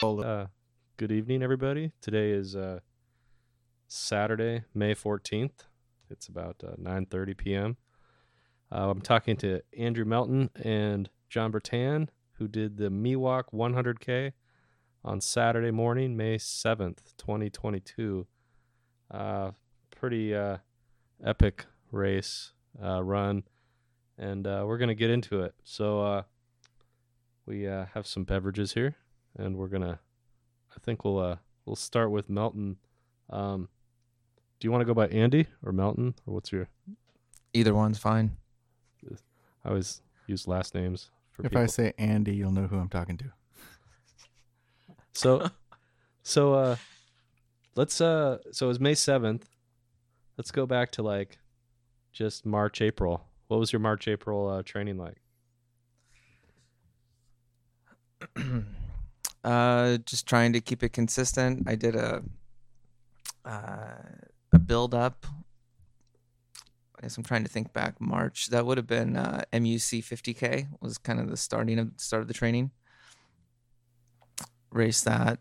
Uh, good evening, everybody. Today is uh, Saturday, May fourteenth. It's about uh, nine thirty p.m. Uh, I'm talking to Andrew Melton and Jon Bretan, who did the Miwok 100K on Saturday morning, May seventh, twenty twenty two. Uh, pretty uh, epic race run, and we're gonna get into it. So we have some beverages here, and we're gonna. I think we'll uh, we'll start with Melton. Um, do you want to go by Andy or Melton, or what's your? Either one's fine. I always use last names for If people. I say Andy, you'll know who I'm talking to. So, so uh, let's uh, so it was May seventh. Let's go back to like just March, April. What was your March, April uh, training like? uh, just trying to keep it consistent. I did a uh, a build up. I guess I'm trying to think back. March that would have been uh, MUC 50k was kind of the starting of start of the training. Race that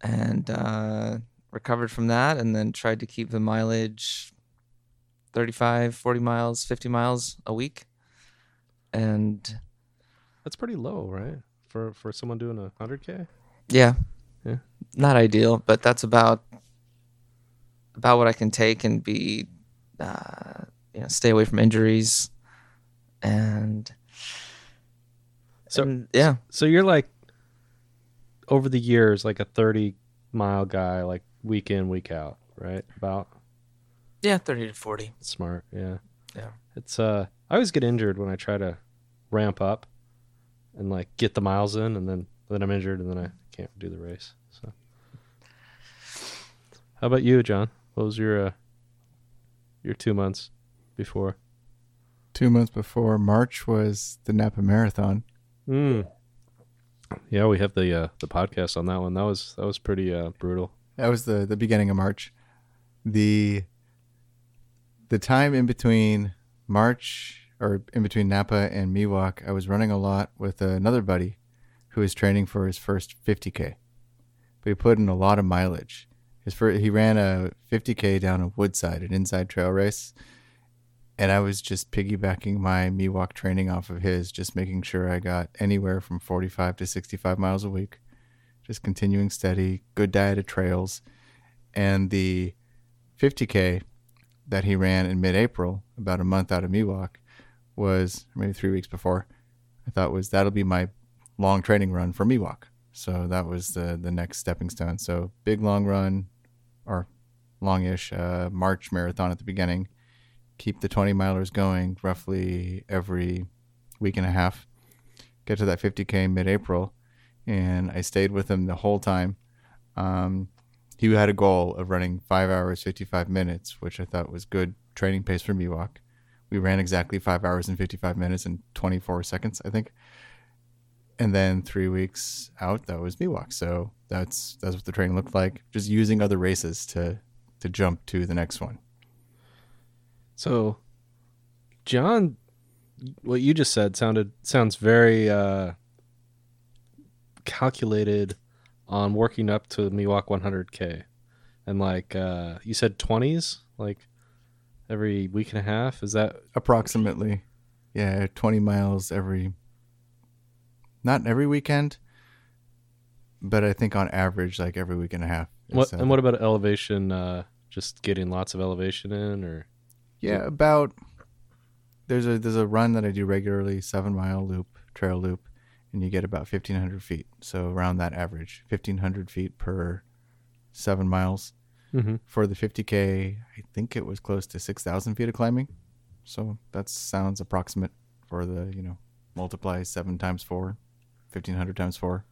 and uh, recovered from that, and then tried to keep the mileage 35, 40 miles, 50 miles a week, and That's pretty low, right? For for someone doing a hundred k. Yeah. Yeah. Not ideal, but that's about about what I can take and be uh you know, stay away from injuries and So- and, yeah. So you're like over the years like a 30 mile guy like week in week out, right? About Yeah, 30 to 40. smart, yeah. Yeah. It's uh I always get injured when I try to ramp up and like get the miles in and then then I'm injured and then I can't do the race. So How about you, Jon? What was your uh your 2 months before? Two months before March was the Napa Marathon. Mm. Yeah, we have the uh the podcast on that one. That was that was pretty uh brutal. That was the the beginning of March. The the time in between March or in between Napa and Miwok, I was running a lot with another buddy who was training for his first 50k. But he put in a lot of mileage. His first, he ran a 50k down a Woodside, an inside trail race, and I was just piggybacking my Miwok training off of his, just making sure I got anywhere from 45 to 65 miles a week just continuing steady, good diet of trails. And the 50K that he ran in mid April, about a month out of Miwok, was maybe three weeks before, I thought was that'll be my long training run for Miwok. So that was the, the next stepping stone. So big long run or longish uh, March marathon at the beginning. Keep the 20 milers going roughly every week and a half. Get to that 50K mid April and I stayed with him the whole time. Um, he had a goal of running five hours fifty five minutes, which I thought was good training pace for Miwok. We ran exactly five hours and fifty five minutes and twenty four seconds, I think. And then three weeks out, that was Miwok. So that's that's what the training looked like. Just using other races to to jump to the next one. So, Jon, what you just said sounded sounds very uh, calculated on working up to Miwok 100k, and like uh, you said, 20s, like every week and a half. Is that Approximately, yeah, twenty miles every. Not every weekend, but I think on average, like every week and a half. what? uh, And what about elevation? Uh, just getting lots of elevation in, or Yeah, about there's a there's a run that I do regularly, seven mile loop, trail loop, and you get about fifteen hundred feet. So around that average, fifteen hundred feet per seven miles. Mm-hmm. For the fifty k, I think it was close to six thousand feet of climbing. So that sounds approximate for the you know multiply seven times four, fifteen hundred times four.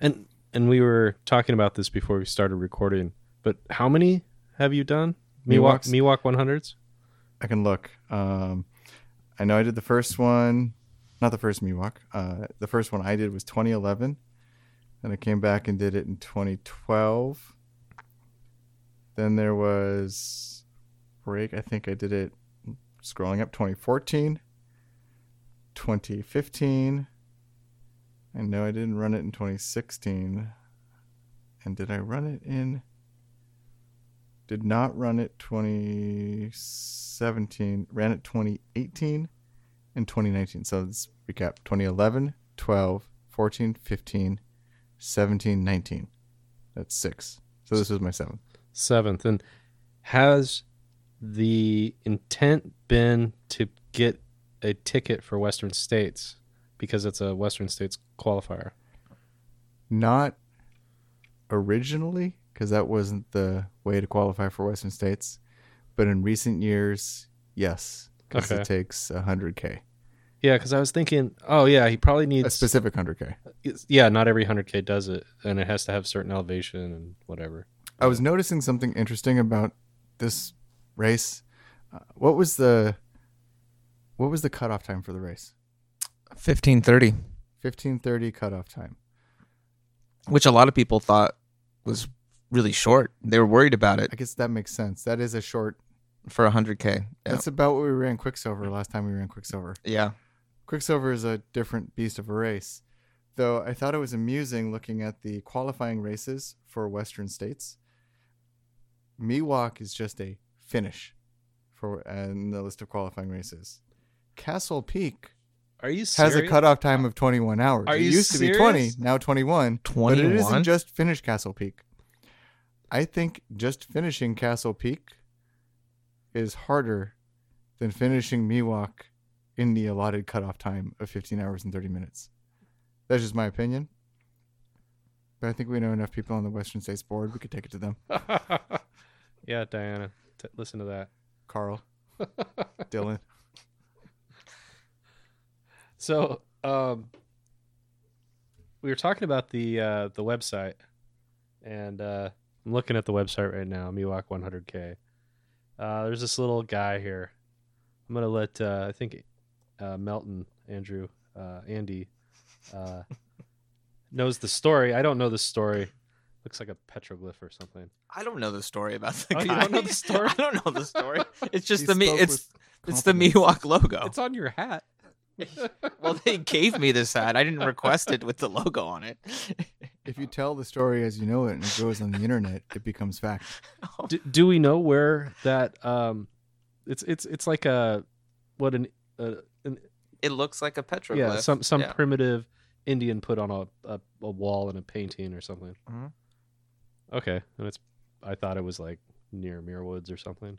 and and we were talking about this before we started recording. But how many have you done? Miwok? Miwok 100s. I can look. Um, I know I did the first one, not the first Miwok. Uh, the first one I did was 2011. and I came back and did it in 2012. Then there was break. I think I did it scrolling up 2014, 2015. I know I didn't run it in 2016. And did I run it in? Did not run it 2017. Ran it 2018 and 2019. So let's recap 2011, 12, 14, 15, 17, 19. That's six. So this was my seventh. Seventh. And has the intent been to get a ticket for Western States because it's a Western States qualifier? Not originally, because that wasn't the way to qualify for Western States. But in recent years, yes, because Okay. it takes 100K. Yeah, because I was thinking, oh yeah, he probably needs A specific 100K. yeah, not every hundred k does it, and it has to have certain elevation and whatever. I was noticing something interesting about this race. Uh, what was the what was the cutoff time for the race? 1530, 15:30 cutoff time. which a lot of people thought was really short. They were worried about it I guess that makes sense. That is a short. for 100k. Yeah. That's about what we ran Quicksilver last time we ran Quicksilver. yeah. Quicksilver is a different beast of a race. Though I thought it was amusing looking at the qualifying races for Western states. Miwok is just a finish for in the list of qualifying races. Castle Peak Are you has a cutoff time of 21 hours. Are it you used to be 20, now 21. 21. But it 21? isn't just finish Castle Peak. I think just finishing Castle Peak is harder than finishing Miwok in the allotted cutoff time of 15 hours and 30 minutes. That's just my opinion. But I think we know enough people on the Western States Board. We could take it to them. yeah, Diana, t- listen to that. Carl, Dylan. So, um, we were talking about the uh, the website, and uh, I'm looking at the website right now, Miwok 100K. Uh, there's this little guy here. I'm gonna let uh, I think uh, Melton, Andrew, uh, Andy uh, knows the story. I don't know the story. Looks like a petroglyph or something. I don't know the story about the Oh, guy. you don't know the story? I don't know the story. It's just He the me. It's it's the confidence. Miwok logo. It's on your hat. well, they gave me this hat. I didn't request it with the logo on it. If you tell the story as you know it and it goes on the internet, it becomes fact. do, do we know where that? Um, it's it's it's like a what an, uh, an it looks like a petroglyph. yeah some some Yeah. primitive Indian put on a, a a wall in a painting or something. Mhm. Okay, and it's I thought it was like near Muirwoods or something.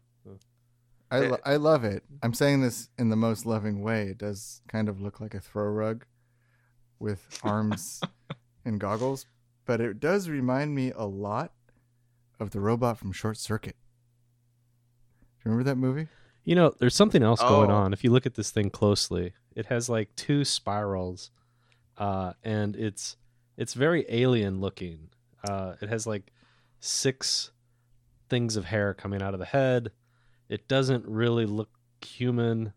I, Eh. lo- I love it. I'm saying this in the most loving way. It does kind of look like a throw rug with arms and goggles, but it does remind me a lot of the robot from Short Circuit. Do you remember that movie? You know, there's something else going Oh. on. If you look at this thing closely, it has like two spirals, uh, and it's it's very alien looking. Uh, it has like six things of hair coming out of the head. It doesn't really look human.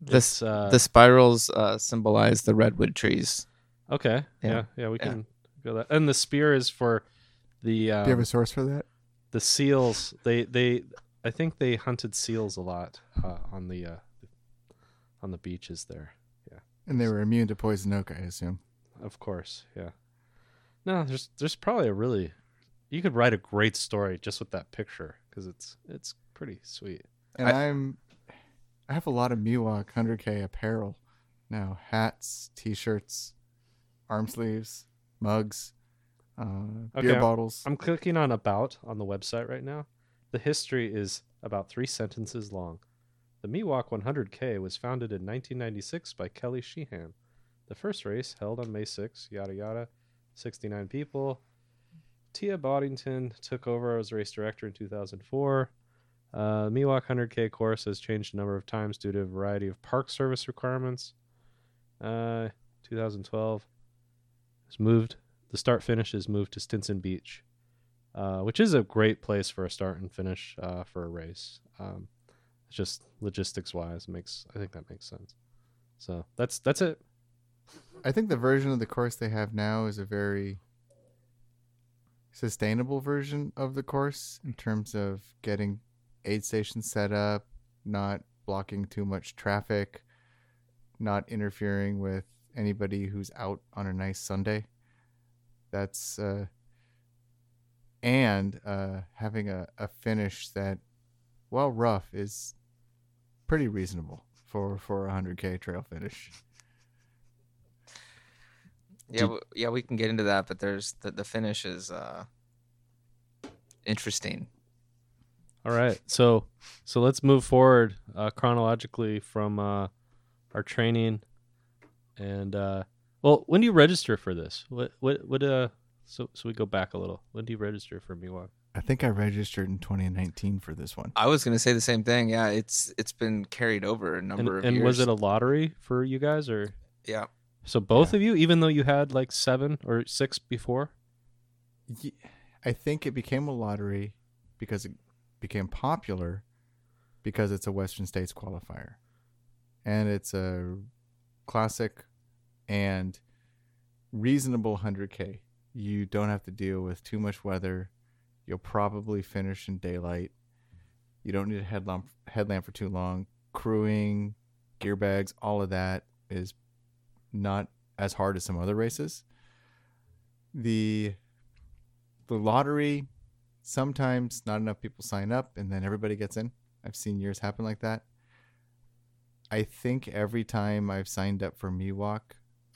This uh, the spirals uh, symbolize the redwood trees. okay, yeah, Yeah. yeah, we Yeah. can go that. And the spear is for the um, Do you have a source for that? the seals. They they I think they hunted seals a lot uh, on the uh, on the beaches there. Yeah. And they were immune to poison oak, I assume. Of course, yeah. No, there's there's probably a really you could write a great story just with that picture because it's it's pretty sweet. And I- I, am I have a lot of Miwok 100K apparel now hats, t shirts, arm sleeves, mugs, uh, beer Okay, bottles. I'm clicking on about on the website right now. The history is about three sentences long. The Miwok 100K was founded in 1996 by Kelly Sheehan. The first race held on May 6, yada yada, 69 people. Tia Bodington took over as race director in 2004. Uh, Miwok 100K course has changed a number of times due to a variety of park service requirements. Uh, 2012 was moved. The start finish is moved to Stinson Beach, uh, which is a great place for a start and finish uh, for a race. Um, it's just logistics wise makes I think that makes sense. So that's that's it. I think the version of the course they have now is a very sustainable version of the course in terms of getting aid stations set up, not blocking too much traffic, not interfering with anybody who's out on a nice Sunday. That's uh, and uh, having a, a finish that, while rough is pretty reasonable for for a hundred k trail finish. Yeah, Did- w- yeah, we can get into that, but there's the the finish is uh interesting. All right. So so let's move forward uh, chronologically from uh, our training and uh, well, when do you register for this? What what what uh so so we go back a little. When do you register for Miwok? I think I registered in 2019 for this one. I was gonna say the same thing. Yeah, it's it's been carried over a And, number of and years. was it a lottery for you guys or yeah. So both of you even though you had like 7 or 6 before? I think it became a lottery because it became popular because it's a Western States qualifier. And it's a classic and reasonable 100K. You don't have to deal with too much weather. You'll probably finish in daylight. You don't need a headlamp headlamp for too long. Crewing, gear bags, all of that is not as hard as some other races. The the lottery sometimes not enough people sign up and then everybody gets in. I've seen years happen like that. I think every time I've signed up for Miwok,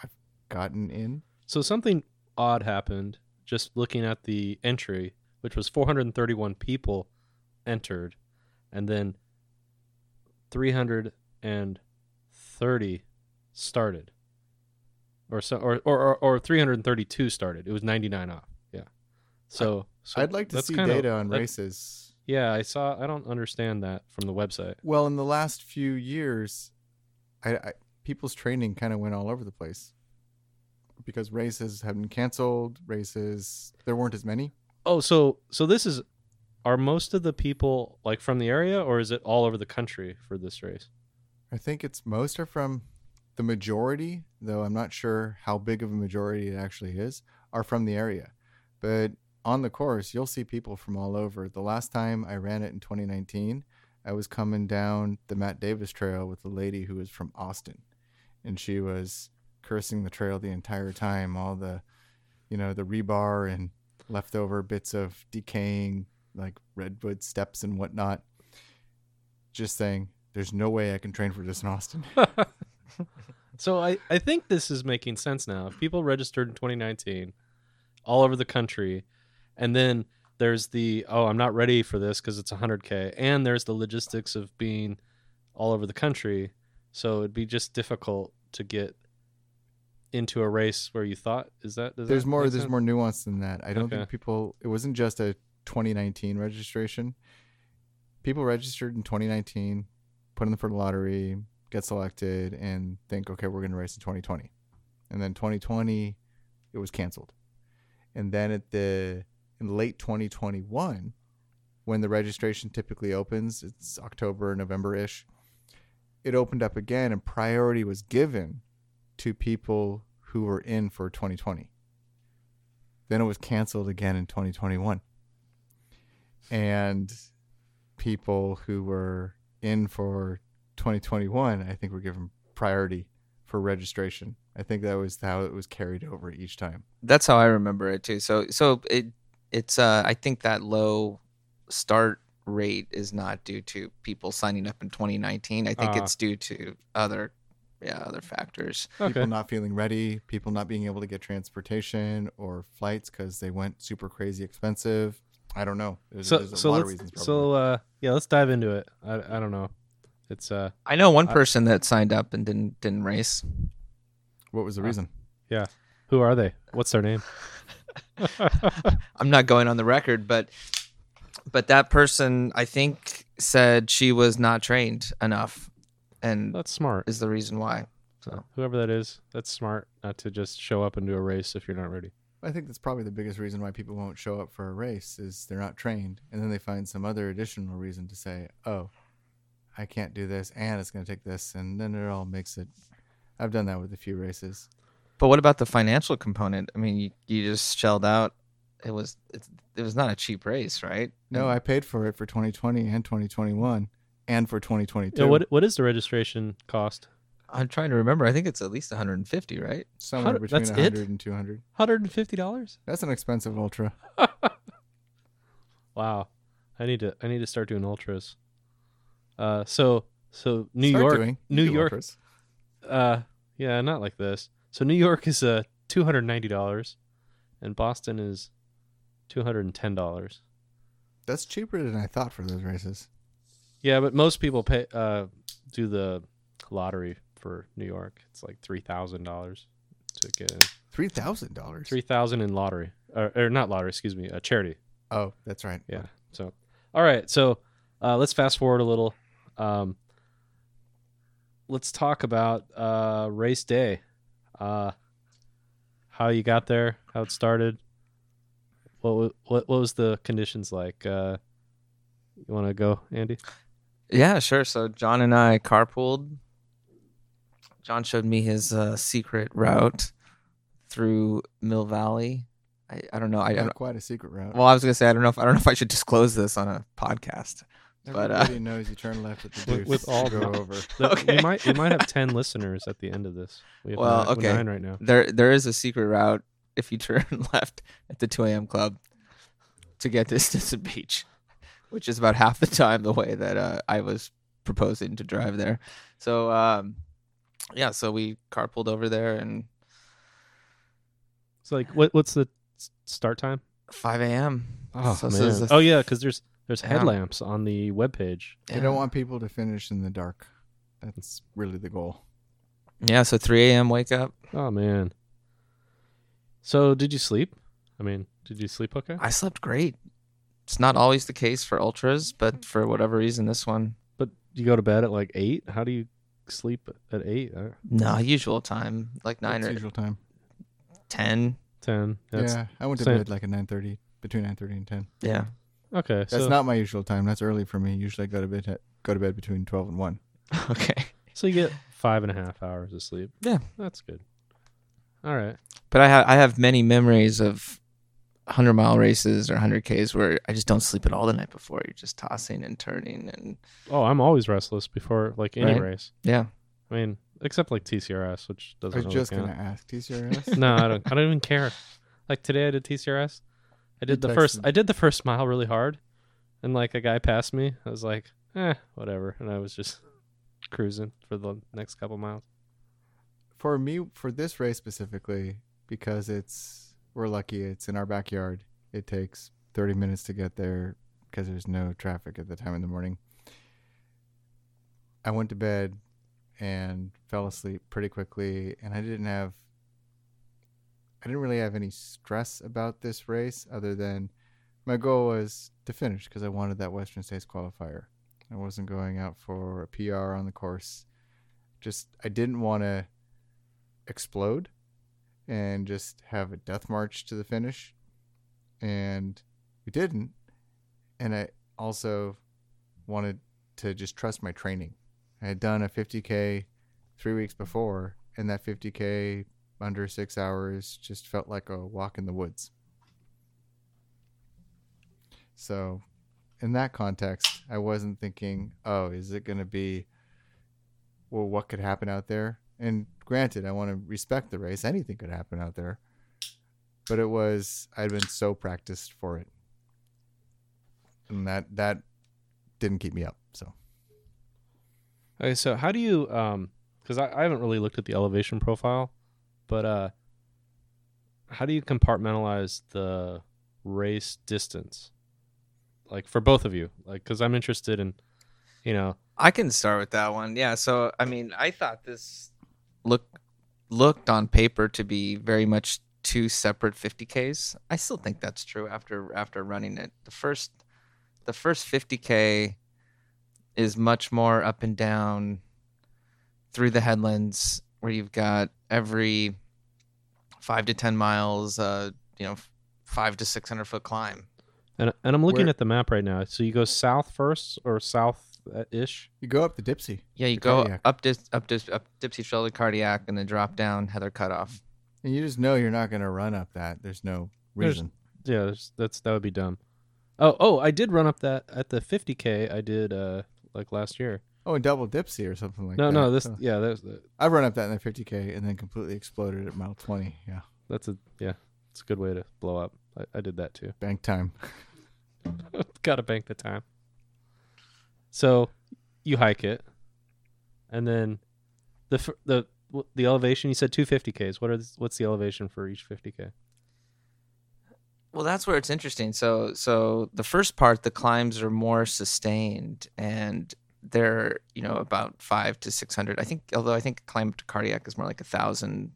I've gotten in. So something odd happened just looking at the entry, which was 431 people entered, and then 330 started, or so, or or or, or 332 started. It was 99 off. Yeah. So, so I'd like to see kinda- data on that- races. Yeah, I saw. I don't understand that from the website. Well, in the last few years, I, I people's training kind of went all over the place because races have been canceled. Races there weren't as many. Oh, so so this is. Are most of the people like from the area, or is it all over the country for this race? I think it's most are from the majority, though I'm not sure how big of a majority it actually is, are from the area. But on the course, you'll see people from all over. The last time I ran it in 2019, I was coming down the Matt Davis Trail with a lady who was from Austin, and she was cursing the trail the entire time. All the, you know, the rebar and leftover bits of decaying like redwood steps and whatnot. Just saying, there's no way I can train for this in Austin. so I, I think this is making sense now. If people registered in 2019 all over the country, and then there's the oh I'm not ready for this because it's 100k, and there's the logistics of being all over the country, so it'd be just difficult to get into a race where you thought is that there's that more there's sense? more nuance than that. I don't Okay. think people it wasn't just a 2019 registration. People registered in 2019, put in for the lottery, get selected and think okay, we're going to race in 2020. And then 2020 it was canceled. And then at the in late 2021 when the registration typically opens, it's October, November-ish. It opened up again and priority was given to people who were in for 2020. Then it was canceled again in 2021. And people who were in for 2021, I think we're given priority for registration. I think that was how it was carried over each time. That's how I remember it too. So so it it's uh I think that low start rate is not due to people signing up in 2019. I think Ah. it's due to other yeah, other factors. okay. People not feeling ready, people not being able to get transportation or flights because they went super crazy expensive. I don't know. There's, so there's a so lot of let's so uh yeah let's dive into it. I I don't know. It's uh I know one I- person that signed up and didn't didn't race. what was the uh, reason? who are they? What's their name? I'm not going on the record, but but that person I think said she was not trained enough and That's smart. is the reason why. So Whoever that is, that's smart not to just show up and do a race if you're not ready. I think that's probably the biggest reason why people won't show up for a race is they're not trained, and then they find some other additional reason to say, "Oh, I can't do this, and it's going to take this," and then it all makes it. I've done that with a few races. But what about the financial component? I mean, you, you just shelled out. It was it's, it was not a cheap race, right? No, I paid for it for 2020 and 2021, and for 2022. Yeah, what what is the registration cost? I'm trying to remember. I think it's at least 150, right? Somewhere How- between that's 100 it? and 200. Hundred and fifty dollars. That's an expensive ultra. Wow. I need to I need to start doing ultras. Uh so so New Start York doing. New York uh yeah, not like this. So New York is uh $290 and Boston is $210. That's cheaper than I thought for those races. Yeah, but most people pay uh do the lottery for New York. It's like $3,000 to get in. Three thousand dollars. 3000 in lottery. Or, or not lottery, excuse me, a charity. Oh, that's right. Yeah. So, all right. So, uh, let's fast forward a little. Um, let's talk about uh, race day. Uh, how you got there? How it started? What what what was the conditions like? Uh, you want to go, Andy? Yeah, sure. So Jon and I carpooled. Jon showed me his uh, secret route through Mill Valley. I, I don't know. I, I Not don't, quite a secret route. well, I was gonna say I don't know if I don't know if I should disclose this on a podcast. But, uh, Everybody knows you turn left at the With- deuce. with all go the- over. The- Okay. We might we might have ten listeners at the end of this. We have Well, nine, okay. nine right now. There there is a secret route if you turn left at the 2 a.m. club to get to Stinson Beach, which is about half the time the way that uh, I was proposing to drive there. So um, yeah, so we carpooled over there and It's like what what's the start time? 5 a.m. Oh So man. is the- oh yeah, because there's there's Yeah. headlamps on the webpage. They don't want people to finish in the dark. That's really the goal. Yeah, so 3 a.m. wake up. Oh man. So did you sleep? I mean, did you sleep okay? I slept great. It's not always the case for ultras, but for whatever reason, this one, But you go to bed at like eight. How do you sleep at eight? Uh, no, usual time, like 9 What's or usual time? 10. Ten. That's, yeah, I went to same. bed like at nine thirty, between nine thirty and ten. Yeah. Okay. That's so, not my usual time. That's early for me. Usually, I go to bed go to bed between twelve and one. okay. so you get five and a half hours of sleep. Yeah. That's good. All right. But I have I have many memories of hundred mile races or hundred Ks where I just don't sleep at all the night before. You're just tossing and turning and Oh, I'm always restless before like any Right. race. yeah. I mean, except like TCRS, which doesn't. I was really just count. gonna ask TCRS. no, I don't. I don't even care. Like today, I did TCRS. I did the first. texted- I did the first mile really hard, and like a guy passed me. I was like, eh, whatever, and I was just cruising for the next couple miles. for me, for this race specifically, because it's we're lucky. It's in our backyard. It takes thirty minutes to get there because there's no traffic at the time in the morning. I went to bed and fell asleep pretty quickly, and I didn't have. I didn't really have any stress about this race other than my goal was to finish because I wanted that Western States qualifier. I wasn't going out for a PR on the course. Just I didn't want to explode and just have a death march to the finish. And we didn't. And I also wanted to just trust my training. I had done a 50K three weeks before, and that 50K under six hours just felt like a walk in the woods. So, in that context, I wasn't thinking, oh, is it going to be, well, what could happen out there? And granted, I want to respect the race. Anything could happen out there. But it was, I'd been so practiced for it. And that, that didn't keep me up. So, Okay, so how do you? Um, because I, I haven't really looked at the elevation profile, but uh, how do you compartmentalize the race distance? Like for both of you, like because I'm interested in, you know, I can start with that one. Yeah. So I mean, I thought this look looked on paper to be very much two separate 50ks. I still think that's true after after running it. The first the first 50k is much more up and down through the headlands where you've got every 5 to 10 miles uh you know 5 to 600 foot climb. and and I'm looking Where- at the map right now. So you go south first or south ish. you go up the Dipsea. Yeah, you go cardiac. up dis, up dis, up Dipsea Trail to Cardiac and then drop down Heather Cutoff. And you just know you're not going to run up that. There's no There's- reason. Yeah, there's- that's that would be dumb. Oh, oh, I did run up that at the 50k. I did uh like last year. Oh, and double Dipsea or something like no, that. no, no, this So, yeah, there's I've run up that in the 50K and then completely exploded at mile 20. Yeah. that's a yeah, it's a good way to blow up. I, I did that too. Bank time. Got to bank the time. So you hike it, and then the the the elevation. You said 250 k's. What are the, what's the elevation for each 50 k? Well, that's where it's interesting. So, so the first part, the climbs are more sustained, and they're you know about five to six hundred. I think, although I think climb to cardiac is more like a thousand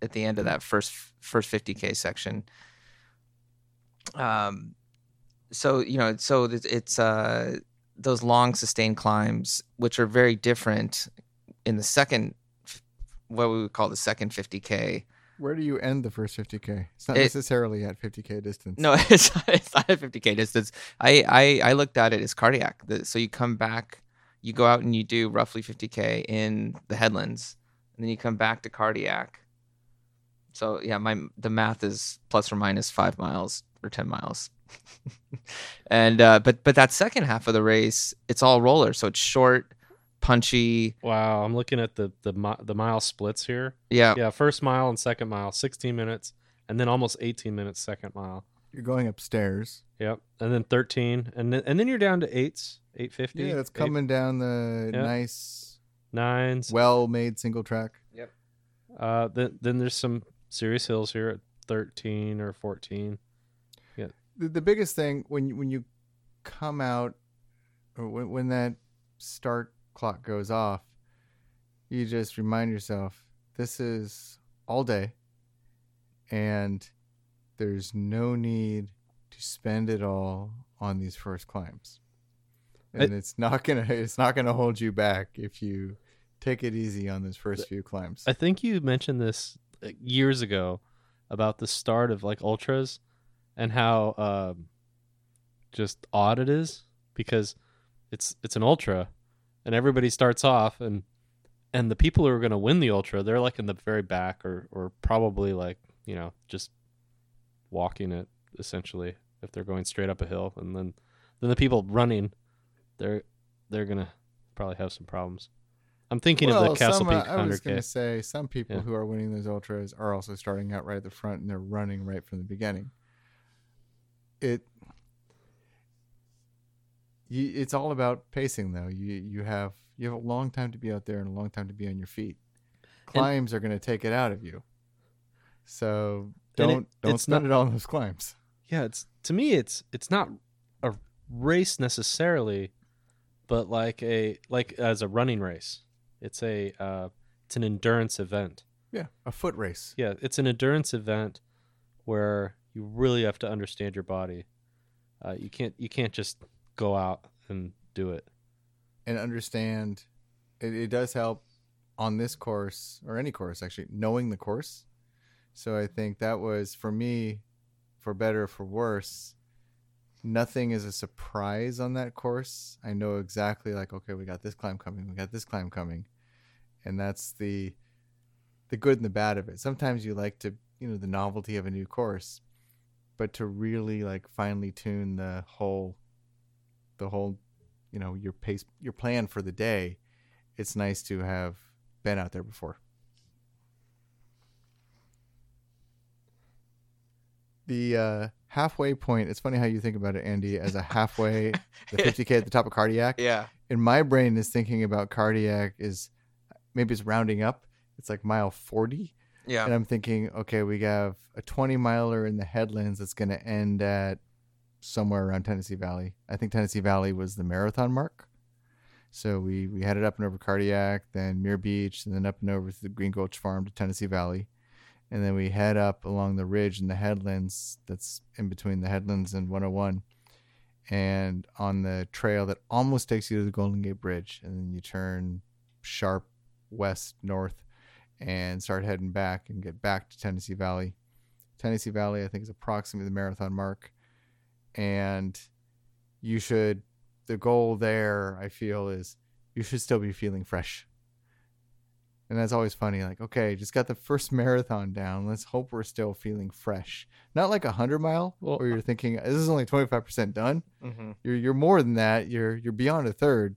at the end of that first first fifty k section. Um, so you know, so it's, it's uh those long sustained climbs, which are very different in the second, what we would call the second fifty k. Where do you end the first 50k? It's not It- necessarily at 50k distance. No, it's not, it's not a 50k distance. I, I I looked at it as cardiac. The, so you come back, you go out and you do roughly 50k in the headlands, and then you come back to cardiac. So yeah, my the math is plus or minus five miles or 10 miles. and uh, but but that second half of the race, it's all roller, so it's short, punchy. Wow, I'm looking at the the the mile splits here. Yeah, Yeah, first mile and second mile, 16 minutes, and then almost 18 minutes second mile. You're going upstairs. Yep, and then 13, and then and then you're down to eights, 850. Yeah, it's eight- coming down the Yeah. nice, nines. well-made single track. Yep. Uh, then then there's some serious hills here at 13 or 14. Yeah. The, the biggest thing when you- when you come out, or when, when that start clock goes off, you just remind yourself this is all day, and there's no need to spend it all on these first climbs, I- and it's not gonna it's not gonna hold you back if you take it easy on those first few climbs. I think you mentioned this years ago about the start of like ultras and how um, just odd it is because it's it's an ultra and everybody starts off and and the people who are going to win the ultra they're like in the very back or or probably like you know just walking it essentially if they're going straight up a hill and then then the people running they're they're going to probably have some problems. I'm thinking of the Castle some, uh, Peak I was 100K. going to say some people Yeah. who are winning those ultras are also starting out right at the front and they're running right from the beginning. It you, it's all about pacing though. You you have you have a long time to be out there and a long time to be on your feet. Climbs are going to take it out of you. So don't don't it's spend not- it all on those climbs. yeah it's to me it's it's not a race necessarily but like a like as a running race it's a uh it's an endurance event Yeah, a foot race. yeah it's an endurance event where you really have to understand your body uh you can't you can't just go out and do it. And understand it, it does help on this course or any course actually knowing the course. So i think that was for me for better or for worse nothing is a surprise on that course. I know exactly like okay we got this climb coming we got this climb coming. And that's the the good and the bad of it. Sometimes you like to you know the novelty of a new course but to really like finely tune the whole the whole you know your pace your plan for the day it's nice to have been out there before. The uh, halfway point it's funny how you think about it andy as a halfway the 50k at the top of cardiac. Yeah, and my brain is thinking about cardiac is maybe it's rounding up it's like mile 40 yeah. and i'm thinking okay we have a 20 miler in the headlands that's going to end at somewhere around tennessee valley i think tennessee valley was the marathon mark so we we headed up and over cardiac then Muir beach and then up and over to the green gulch farm to tennessee valley and then we head up along the ridge and the headlands that's in between the headlands and 101 and on the trail that almost takes you to the golden gate bridge and then you turn sharp west north and start heading back and get back to Tennessee Valley. Tennessee Valley, I think, is approximately the marathon mark. And you should, the goal there, I feel, is you should still be feeling fresh. And that's always funny. Like, okay, just got the first marathon down. Let's hope we're still feeling fresh. Not like a 100 mile Well, where you're thinking, this is only 25% done Mm-hmm. you're you're more than that. You're you're beyond a third,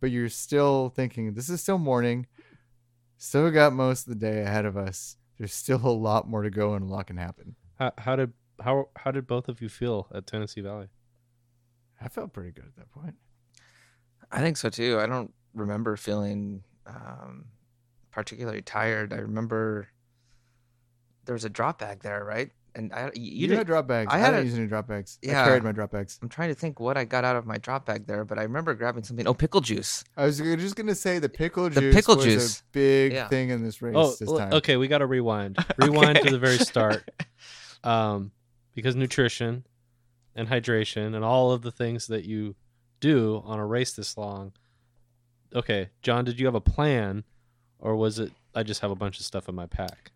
but you're still thinking this is still morning. Still got most of the day ahead of us. There's still a lot more to go and a lot can happen. how, how did how how did both of you feel at Tennessee Valley I felt pretty good at that point. I think so too. I don't remember feeling um, particularly tired. I remember there was a drop bag there, right? And I, you, You, did, had drop bags. I I, had didn't a- use any drop bags. Yeah. I carried my drop bags. I'm trying to think what I got out of my drop bag there, but I remember grabbing something. Oh, pickle juice. I was just gonna say the pickle The juice. pickle was juice. a big Yeah. thing in this race Oh, this time. okay. We got to rewind. Rewind to the very start, um, because nutrition and hydration and all of the things that you do on a race this long. Okay, Jon, did you have a plan, or was it I just have a bunch of stuff in my pack?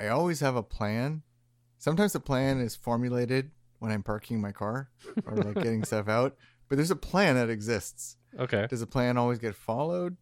I always have a plan. Sometimes the plan is formulated when I'm parking my car or like getting stuff out, but there's a plan that exists. Okay. Does the plan always get followed?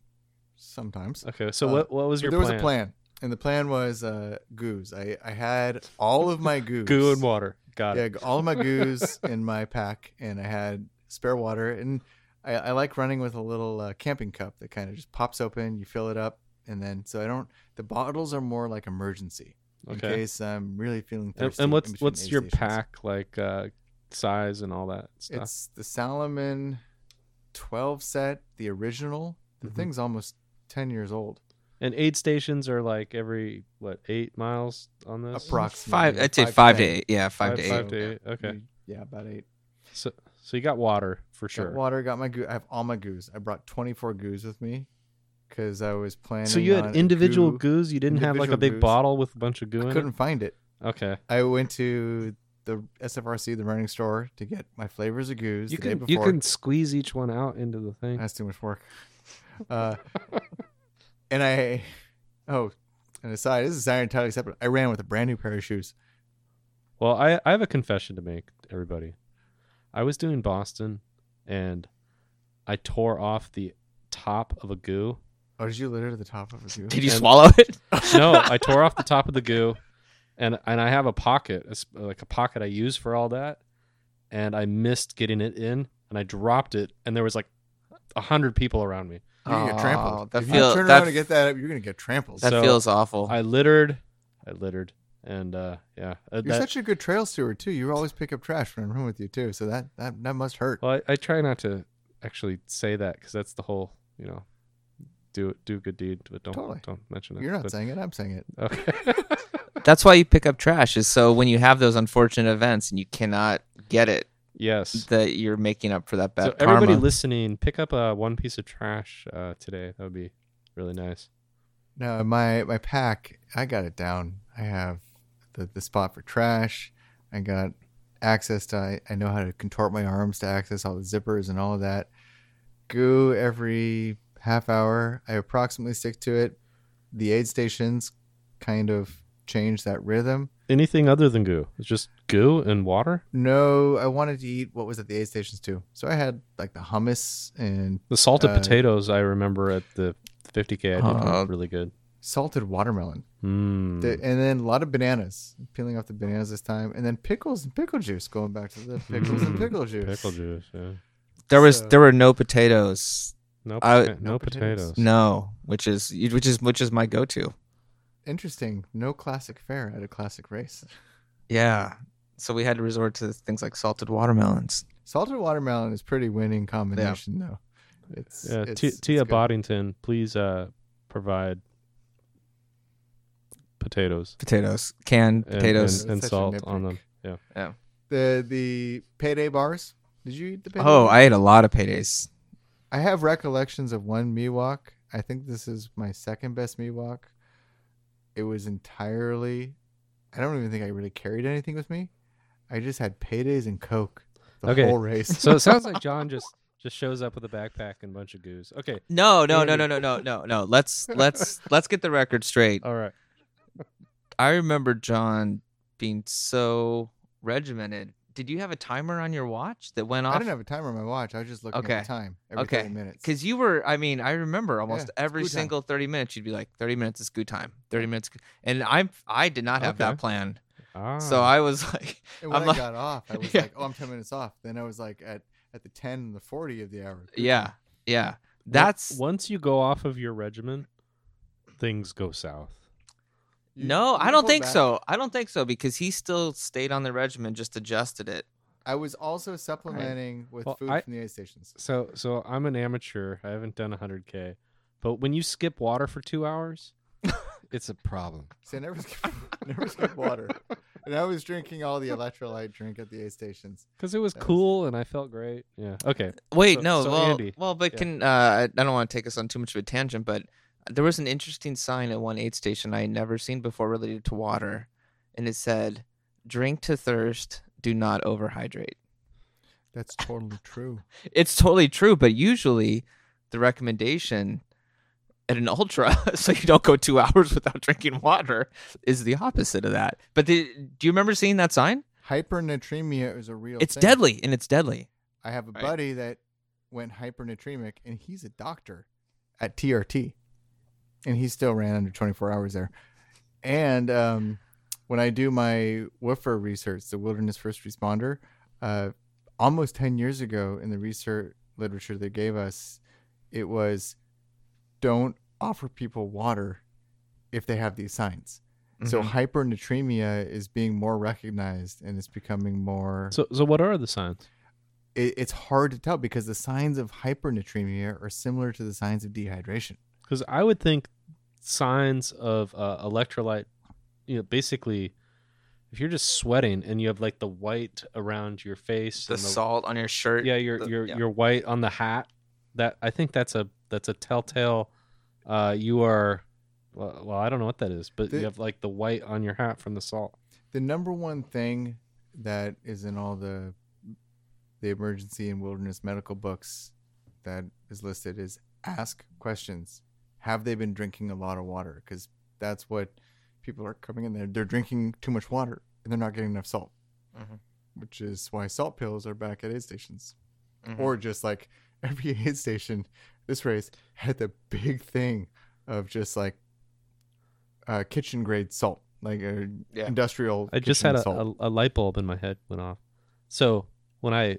Sometimes. Okay. So Uh, what what was your there plan? was a plan, and the plan was uh, goos. I, I had all of my goos. Goo and water. Got Yeah, it. Yeah, all of my goos in my pack, and I had spare water. And I, I like running with a little uh, camping cup that kind of just pops open. You fill it up, and then so I don't. The bottles are more like emergency in case I'm really feeling And, thirsty. and what's what's your stations. pack like? Uh, size and all that stuff. It's the Salomon 12 set, the original. The Mhm. thing's almost 10 years old. And aid stations are like every what eight miles on this? Approximately. Five. I'd say five five, to to ten. eight. Yeah, five, Five- to eight. five to eight. Okay. Yeah, about eight. So so you got water for sure. Got sure. water, got my goo. I have all my goos. I brought 24 goos with me because I was planning. So you had a individual goo. goos. You didn't have like a big goos. bottle with a bunch of goo I in couldn't find it. it. Okay. I went to the SFRC, the running store, to get my flavors of goos. You the day can you can squeeze each one out into the thing. That's too much work. Uh, and I, oh, and aside, this is entirely separate. I ran with a brand new pair of shoes. Well, I I have a confession to make, everybody. I was doing Boston, and I tore off the top of a goo. Oh, did you litter the top of a goo? Did you And- swallow it? No, I tore off the top of the goo, and and I have a pocket, a like a pocket I use for all that, and I missed getting it in, and I dropped it, and there was like a hundred people around me. You're gonna get Oh, trampled. that if feel- you turn around and get that up, you're gonna get trampled. That So, feels awful. I littered, I littered, and uh, yeah, uh, You're that, such a good trail steward too. You always pick up trash when I'm home with you too. So that that, that must hurt. Well, I, I try not to actually say that because that's the whole, you know, do do a good deed, but don't Totally. don't mention it. You're not But- saying it. I'm saying it. okay. That's why you pick up trash is so when you have those unfortunate events and you cannot get it, yes. that you're making up for that bad So everybody karma. listening, pick up uh, one piece of trash uh, today. That would be really nice. No, my my pack, I got it down. I have the the spot for trash. I got access to. I, I know how to contort my arms to access all the zippers and all of that. Goo every half hour. I approximately stick to it. The aid stations kind of change that rhythm. Anything other than goo? It's just goo and water. No, I wanted to eat what was at the aid stations too. So I had like the hummus and The salted Uh, potatoes I remember at the 50k. I did Uh, really good. salted watermelon. Mm. The- and then a lot of bananas. Peeling off the bananas this time, and then pickles and pickle juice. Going back to the pickles and pickle juice. Pickle juice. Yeah. there was So- there were no potatoes. No, I- no, no potatoes. potatoes. No, which is which is which is my go-to. Interesting. No classic fare at a classic race. Yeah. So we had to resort to things like salted watermelons. Salted watermelon is pretty winning combination though. It's Yeah, it's, T- it's Tia good. Bodington, please uh, provide potatoes Potatoes, canned and, potatoes. and, and That's salt on nitpick. them. Yeah. The the payday bars. Did you eat the payday? oh, bars? I ate a lot of paydays. I have recollections of one Miwok. I think this is my second best Miwok. It was entirely. I don't even think I really carried anything with me. I just had paydays and Coke the Okay, whole race. So it sounds like Jon just just shows up with a backpack and a bunch of goos. Okay. No, no, no, no, no, no, no, no. Let's let's let's get the record straight. All right. I remember Jon being so regimented. Did you have a timer on your watch that went off? I didn't have a timer on my watch. I was just looking Okay. at the time every Okay. 30 minutes. Because you were, I mean, I remember almost it's every single thirty minutes. You'd be like, thirty minutes is good time. Thirty minutes, and I'm, I did not have Okay. that plan. Ah. So I was like, And when I'm i like- got off, I was Yeah. like, "Oh, I'm 10 minutes off." Then I was like at at the 10 and the 40 of the hour. Yeah, yeah. That's once you go off of your regimen, things go south. You- no, you I don't think back. so. I don't think so because he still stayed on the regimen, just adjusted it. I was also supplementing with Well, food I- from the aid stations. So so I'm an amateur. I haven't done 100k, but when you skip water for two hours, it's a problem. See, I never skip, never skip water, and I was drinking all the electrolyte drink at the aid stations. Because it was That was- cool and I felt great. Yeah. Okay. Wait, So- no. so well, Andy, well, but yeah. can uh, I I don't want to take us on too much of a tangent, but there was an interesting sign at one aid station I had never seen before related to water, and it said, "Drink to thirst, do not overhydrate." That's totally true. It's totally true, but usually the recommendation at an ultra, so you don't go two hours without drinking water, is the opposite of that. But the, do you remember seeing that sign? Hypernatremia is a real. It's thing. deadly, and it's deadly. I have a Right. buddy that went hypernatremic, and he's a doctor at TRT, and he still ran under 24 hours there. And um, when I do my woofer research, the Wilderness First Responder, uh, almost 10 years ago in the research literature they gave us, it was don't offer people water if they have these signs. So Mhm. hypernatremia is being more recognized and it's becoming more So so what are the signs? it, it's hard to tell because the signs of hypernatremia are similar to the signs of dehydration. Because I would think signs of uh, electrolyte, you know, basically, if you're just sweating and you have like the white around your face, the and salt on your shirt. yeah, you're the- you're yeah. you're white on the hat. That I think that's a that's a telltale. Uh, you are, well, well, I don't know what that is, but The- you have like the white on your hat from the salt. The number one thing that is in all the the emergency and wilderness medical books that is listed is ask questions. Have they been drinking a lot of water? Because that's what people are coming in there. They're drinking too much water and they're not getting enough salt, Mhm. which is why salt pills are back at aid stations. Mhm. or just like every aid station this race had the big thing of just like uh, kitchen grade salt like uh, Yeah. industrial I just had a, salt. a, a light bulb in my head went off. So when I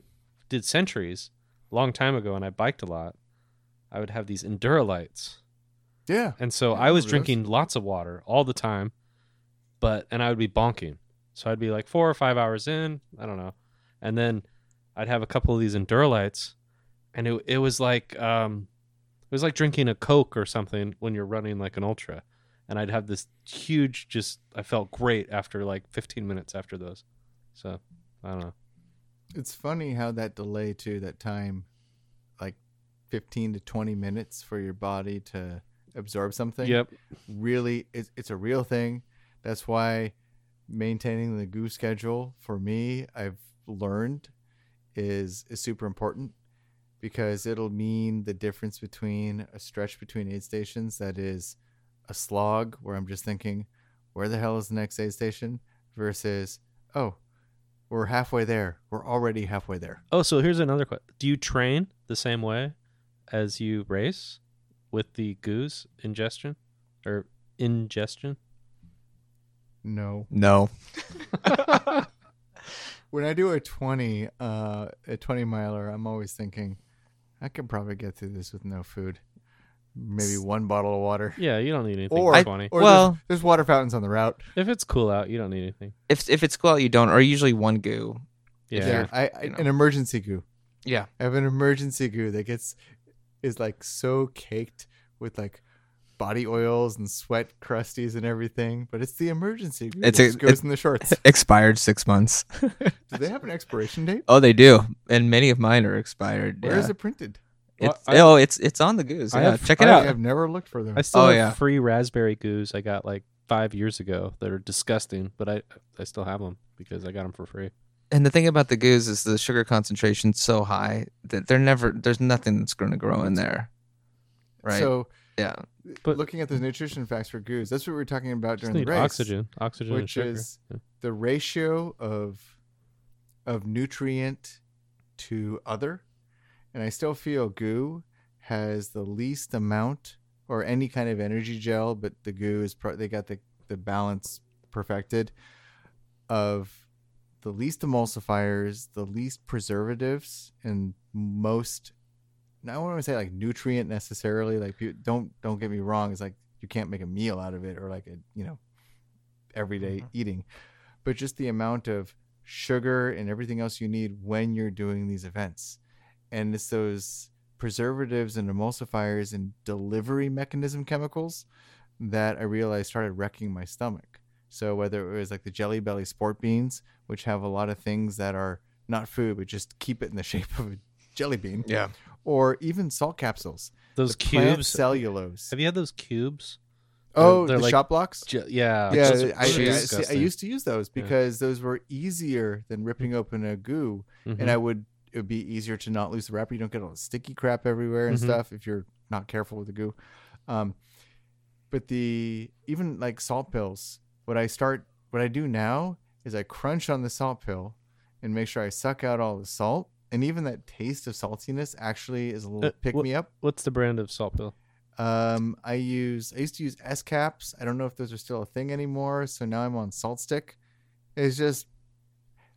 did centuries a long time ago and I biked a lot, I would have these Endurolytes. Yeah And so Yeah, I was drinking lots of water all the time, but and I would be bonking. So I'd be like four or five hours in, I don't know, and then I'd have a couple of these Endurolytes, and it it was like um, it was like drinking a Coke or something when you're running like an ultra, and I'd have this huge just I felt great after like 15 minutes after those, so I don't know. it's funny how that delay too that time like 15 to 20 minutes for your body to absorb something Yep. really it's, it's a real thing. That's why maintaining the goo schedule for me i've learned is is super important because it'll mean the difference between a stretch between aid stations that is a slog where i'm just thinking where the hell is the next aid station? versus oh we're halfway there. We're already halfway there. Oh, so here's another question: Do you train the same way as you race with the goose ingestion or ingestion? no no. when I do a 20, uh, a 20 miler, I'm always thinking, I could probably get through this with no food. Maybe one bottle of water. Yeah, you don't need anything. Or, for I- 20. or Well- there's, there's water fountains on the route. If it's cool out, you don't need anything. If if it's cool, out, you don't, or usually one goo. Yeah. Yeah. I, I you know. an emergency goo. Yeah. I have an emergency goo that gets is like so caked with like body oils and sweat crusties and everything, but it's the emergency It It's a- goes it's- in the shorts. Expired six months. Do they have an expiration date? oh, they do, and many of mine are expired. Where yeah. is it printed? Well, I- oh, it's it's on the goos. I Yeah, have- check it I out. I have never looked for them. I still Oh, have yeah. free raspberry goos I got like five years ago that are disgusting, but I I still have them because I got them for free. And the thing about the goos is the sugar concentration's so high that they're never there's nothing that's going to grow in there. Right. So yeah. But- looking at the nutrition facts for goos, that's what we were talking about during need the race. oxygen, oxygen, and which sugar. is Yeah. the ratio of of nutrient to other and i still feel goo has the least amount or any kind of energy gel but the goo is pro- they got the the balance perfected of the least emulsifiers the least preservatives and most I don't want to say like nutrient necessarily. Like, don't don't get me wrong. It's like you can't make a meal out of it or like a you know everyday Mhm. eating, but just the amount of sugar, and everything else you need when you're doing these events. And it's those preservatives and emulsifiers and delivery mechanism chemicals that I realized started wrecking my stomach. So whether it was like the Jelly Belly sport beans, which have a lot of things that are not food but just keep it in the shape of a jelly bean, Yeah. or even salt capsules, Those the plant cubes. cellulose. Have you had those cubes? oh, they're the like- Shot Bloks. Ju- yeah. yeah, those I, are I, see, I used to use those Yeah. because those were easier than ripping open a goo, Mhm. and I would it would be easier to not lose the wrapper. You don't get all the sticky crap everywhere and Mhm. stuff if you're not careful with the goo. Um, but the even like salt pills, what I start, what I do now is I crunch on the salt pill and make sure I suck out all the salt, and even that taste of saltiness actually is a little Uh, pick what- me up. What's the brand of salt pill? Um, I use I used to use S caps. I don't know if those are still a thing anymore. So now I'm on Salt Stick. It's just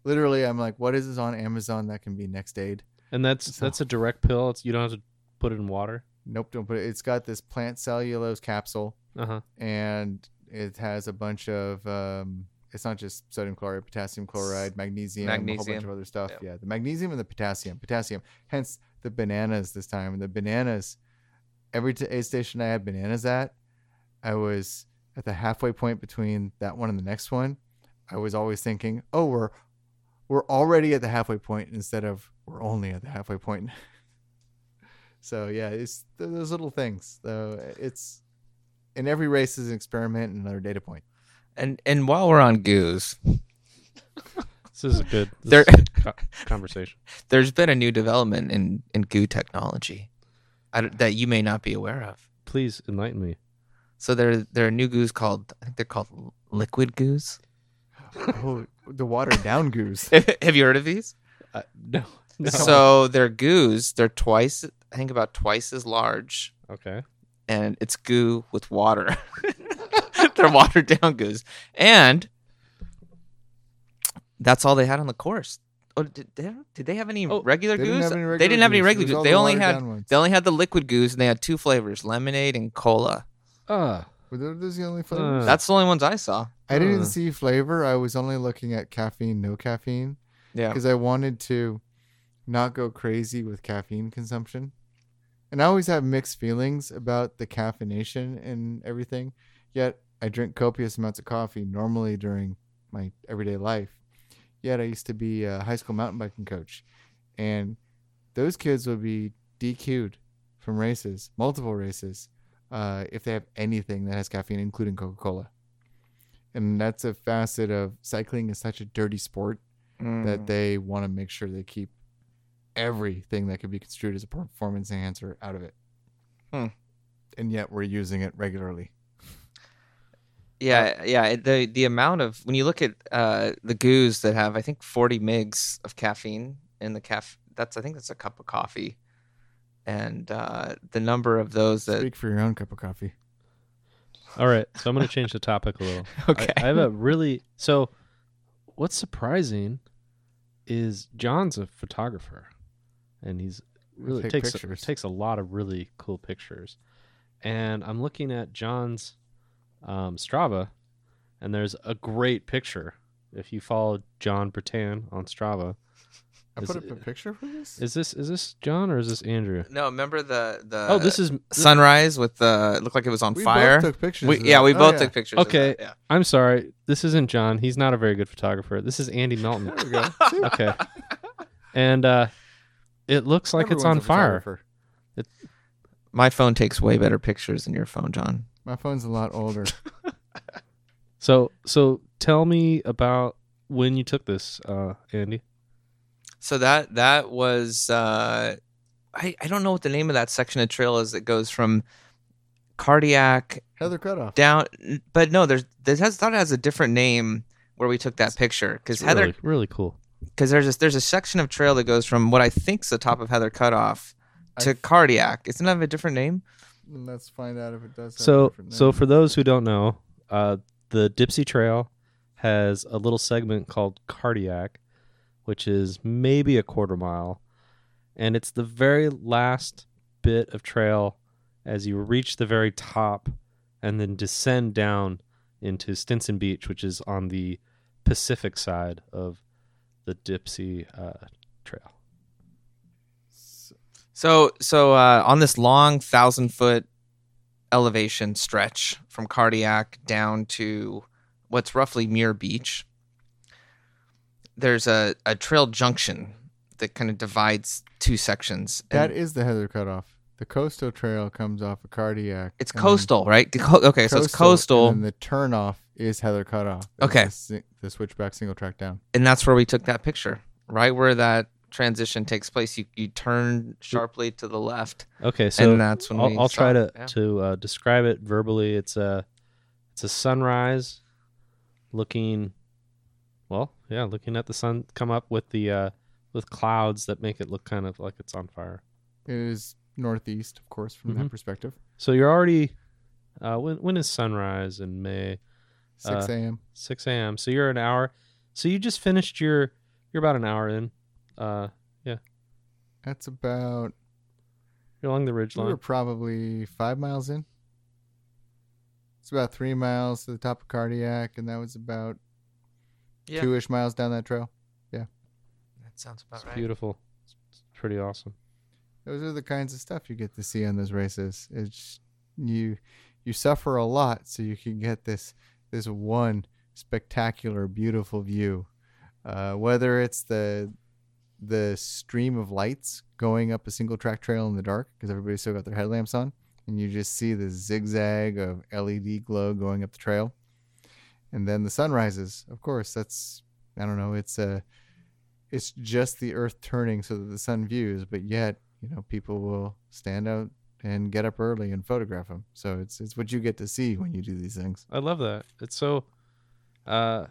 literally I'm like, what is this on Amazon that can be next aid? And that's So- that's a direct pill. It's you don't have to put it in water. Nope, don't put it. It's got this plant cellulose capsule, Uh huh. and it has a bunch of. Um, it's not just sodium chloride, potassium chloride, magnesium, a whole bunch of other stuff. Yep. Yeah, the magnesium and the potassium. Potassium. Hence the bananas this time. And the bananas, every t- aid station I had bananas at, I was at the halfway point between that one and the next one. I was always thinking, oh, we're we're already at the halfway point instead of we're only at the halfway point. so yeah, it's those little things. Though it's in every race is an experiment and another data point. And and while we're on goos, This is a good this There- is a good co- conversation. there's been a new development in in goo technology I don't- that you may not be aware of. Please enlighten me. So there there are new goos called I think they're called liquid goos. Oh, the watered down goos. Have you heard of these? Uh, no. no. So they're goos. They're twice I think about twice as large, okay. And it's goo with water. they're watered down goos, and that's all they had on the course. Oh, did they, did they have any Oh, regular They goos? have any regular they didn't have any goose. Regular was goose. all They the only had ones. they only had the liquid goos, and they had two flavors: lemonade and cola. Ah. Were those the only flavors? Uh, That's the only ones I saw. I didn't uh. see flavor. I was only looking at caffeine, no caffeine, Yeah. because I wanted to not go crazy with caffeine consumption. And I always have mixed feelings about the caffeination and everything. Yet I drink copious amounts of coffee normally during my everyday life. Yet I used to be a high school mountain biking coach, and those kids would be DQ'd from races, multiple races, uh, if they have anything that has caffeine, including Coca Cola. And that's a facet of cycling is such a dirty sport Mm. that they want to make sure they keep everything that could be construed as a performance enhancer out of it. Hmm. And yet we're using it regularly. Yeah, yeah. The the amount of when you look at uh, the goos that have, I think, forty migs of caffeine in the caf. That's I think that's a cup of coffee, and uh, the number of those that. Speak for your own cup of coffee. All right. So I'm going to change the topic a little. Okay. I, I have a really so. What's surprising is Jon's a photographer, and he's really Take takes pictures. takes a lot of really cool pictures. And I'm looking at Jon's um, Strava, and there's a great picture. If you follow Jon Bretan on Strava, I Is put up it- a picture for this. is this is this Jon or is this Andrew? no, remember the the. oh, this is this- sunrise with the it looked like it was on we fire. both took pictures. We- of yeah, we Oh, both yeah. took pictures. of Okay. that, I'm sorry. This isn't Jon. He's not a very good photographer. This is Andy Melton. There we go. Okay. And uh, it looks like it's on fire. photographer. yeah. My phone takes way better pictures than your phone, Jon. My phone's a lot older. So so tell me about when you took this, uh, Andy. So that that was uh, I I don't know what the name of that section of trail is that goes from cardiac Heather Cutoff. down, but no, there's this has thought it has a different name where we took that picture because Heather really, really cool. Because there's a, there's a section of trail that goes from what I think's the top of Heather Cutoff to I- cardiac. Isn't that a different name? Let's find out if it does. Have a So different so for those who don't know, uh, the Dipsea Trail has a little segment called Cardiac, which is maybe a quarter mile, and it's the very last bit of trail as you reach the very top and then descend down into Stinson Beach, which is on the Pacific side of the Dipsea uh, Trail. So so uh, on this long thousand foot elevation stretch from Cardiac down to what's roughly Muir Beach, there's a, a trail junction that kind of divides two sections. That and is the Heather Cutoff. The coastal trail comes off of Cardiac. it's coastal, right? Co- Okay, so it's coastal, And then the turnoff is Heather Cutoff. It's Okay. The, si- the switchback single track down. and that's where we took that picture, right where that transition takes place. You you turn sharply to the left, Okay, so and that's when I'll, we I'll try to. Yeah. to uh, describe it verbally. It's a it's a sunrise, looking, well, yeah, looking at the sun come up with the uh, with clouds that make it look kind of like it's on fire. It is northeast, of course, from Mhm. that perspective. So you're already uh, when when is sunrise in May? 6 Uh, a.m. Six a.m. So you're an hour. So you just finished your you're about an hour in. Uh, yeah. That's about, you're along the ridge line. we were probably five miles in. It's about three miles to the top of Cardiac, and that was about Yeah. two ish miles down that trail. Yeah. That sounds about It's right. beautiful. It's pretty awesome. Those are the kinds of stuff you get to see on those races. It's you you suffer a lot so you can get this this one spectacular, beautiful view. Uh, whether it's the the stream of lights going up a single track trail in the dark because everybody's still got their headlamps on, and you just see the zigzag of LED glow going up the trail, and then the sun rises. Of course, that's I don't know. It's a it's just the earth turning so that the sun views, but yet you know people will stand out and get up early and photograph them. So it's it's what you get to see when you do these things. I love that. It's so uh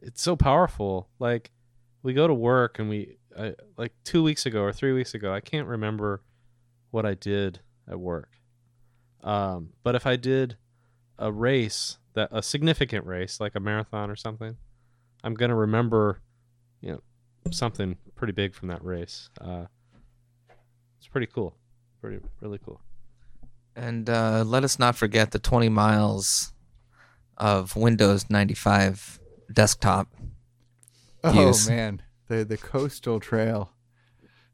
it's so powerful. Like we go to work and we I, like 2 weeks ago or 3 weeks ago, I can't remember what I did at work. Um but if I did a race that a significant race like a marathon or something, I'm going to remember you know something pretty big from that race. Uh it's pretty cool. Pretty really cool. And uh, let us not forget the 20 miles of Windows 95 desktop. Oh Use. man, the the coastal trail.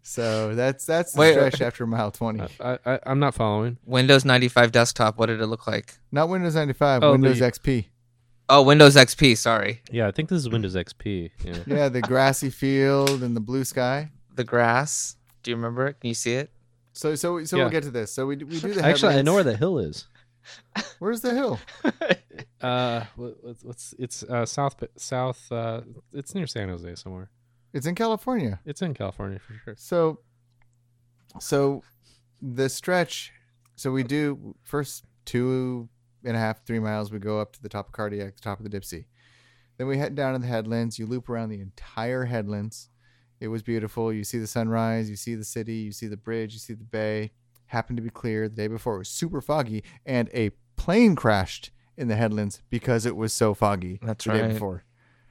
So that's that's the Wait, stretch after mile twenty. I, I I'm not following. Windows 95 desktop, what did it look like? Not Windows ninety five, Oh, Windows the- XP. Oh, Windows XP, sorry. Yeah, I think this is Windows XP. Yeah. Yeah, the grassy field and the blue sky. The grass. Do you remember it? Can you see it? So so so Yeah. we'll get to this. So we we do the Actually, I know where the hill is. Where's the hill? Uh, what's, what's it's uh south south uh it's near San Jose somewhere. It's in California. It's in California for sure. So, so the stretch. So we do first two and a half, three miles. We go up to the top of Cardiac, the top of the Dipsea. Then we head down to the headlands. You loop around the entire headlands. It was beautiful. You see the sunrise. You see the city. You see the bridge. You see the bay. Happened to be clear. The day before it was super foggy, and a plane crashed in the headlands because it was so foggy. That's the day right. before.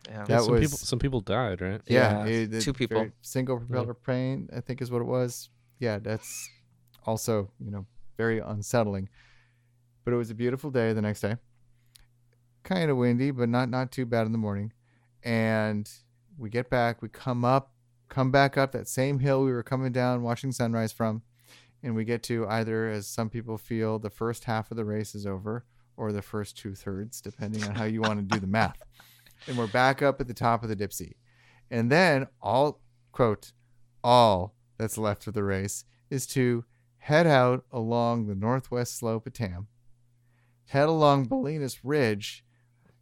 Yeah. That some was- people some people died, right? Yeah, Yeah, it- it- two people. single propeller plane, I think is what it was. Yeah, that's also you know very unsettling. But it was a beautiful day the next day. Kind of windy, but not not too bad in the morning. And we get back, we come up, come back up that same hill we were coming down, watching sunrise from, and we get to either, as some people feel, the first half of the race is over, or the first two thirds, depending on how you want to do the math. And we're back up at the top of the Dipsea. And then all quote all that's left of the race is to head out along the northwest slope of Tam, head along Bolinas Ridge,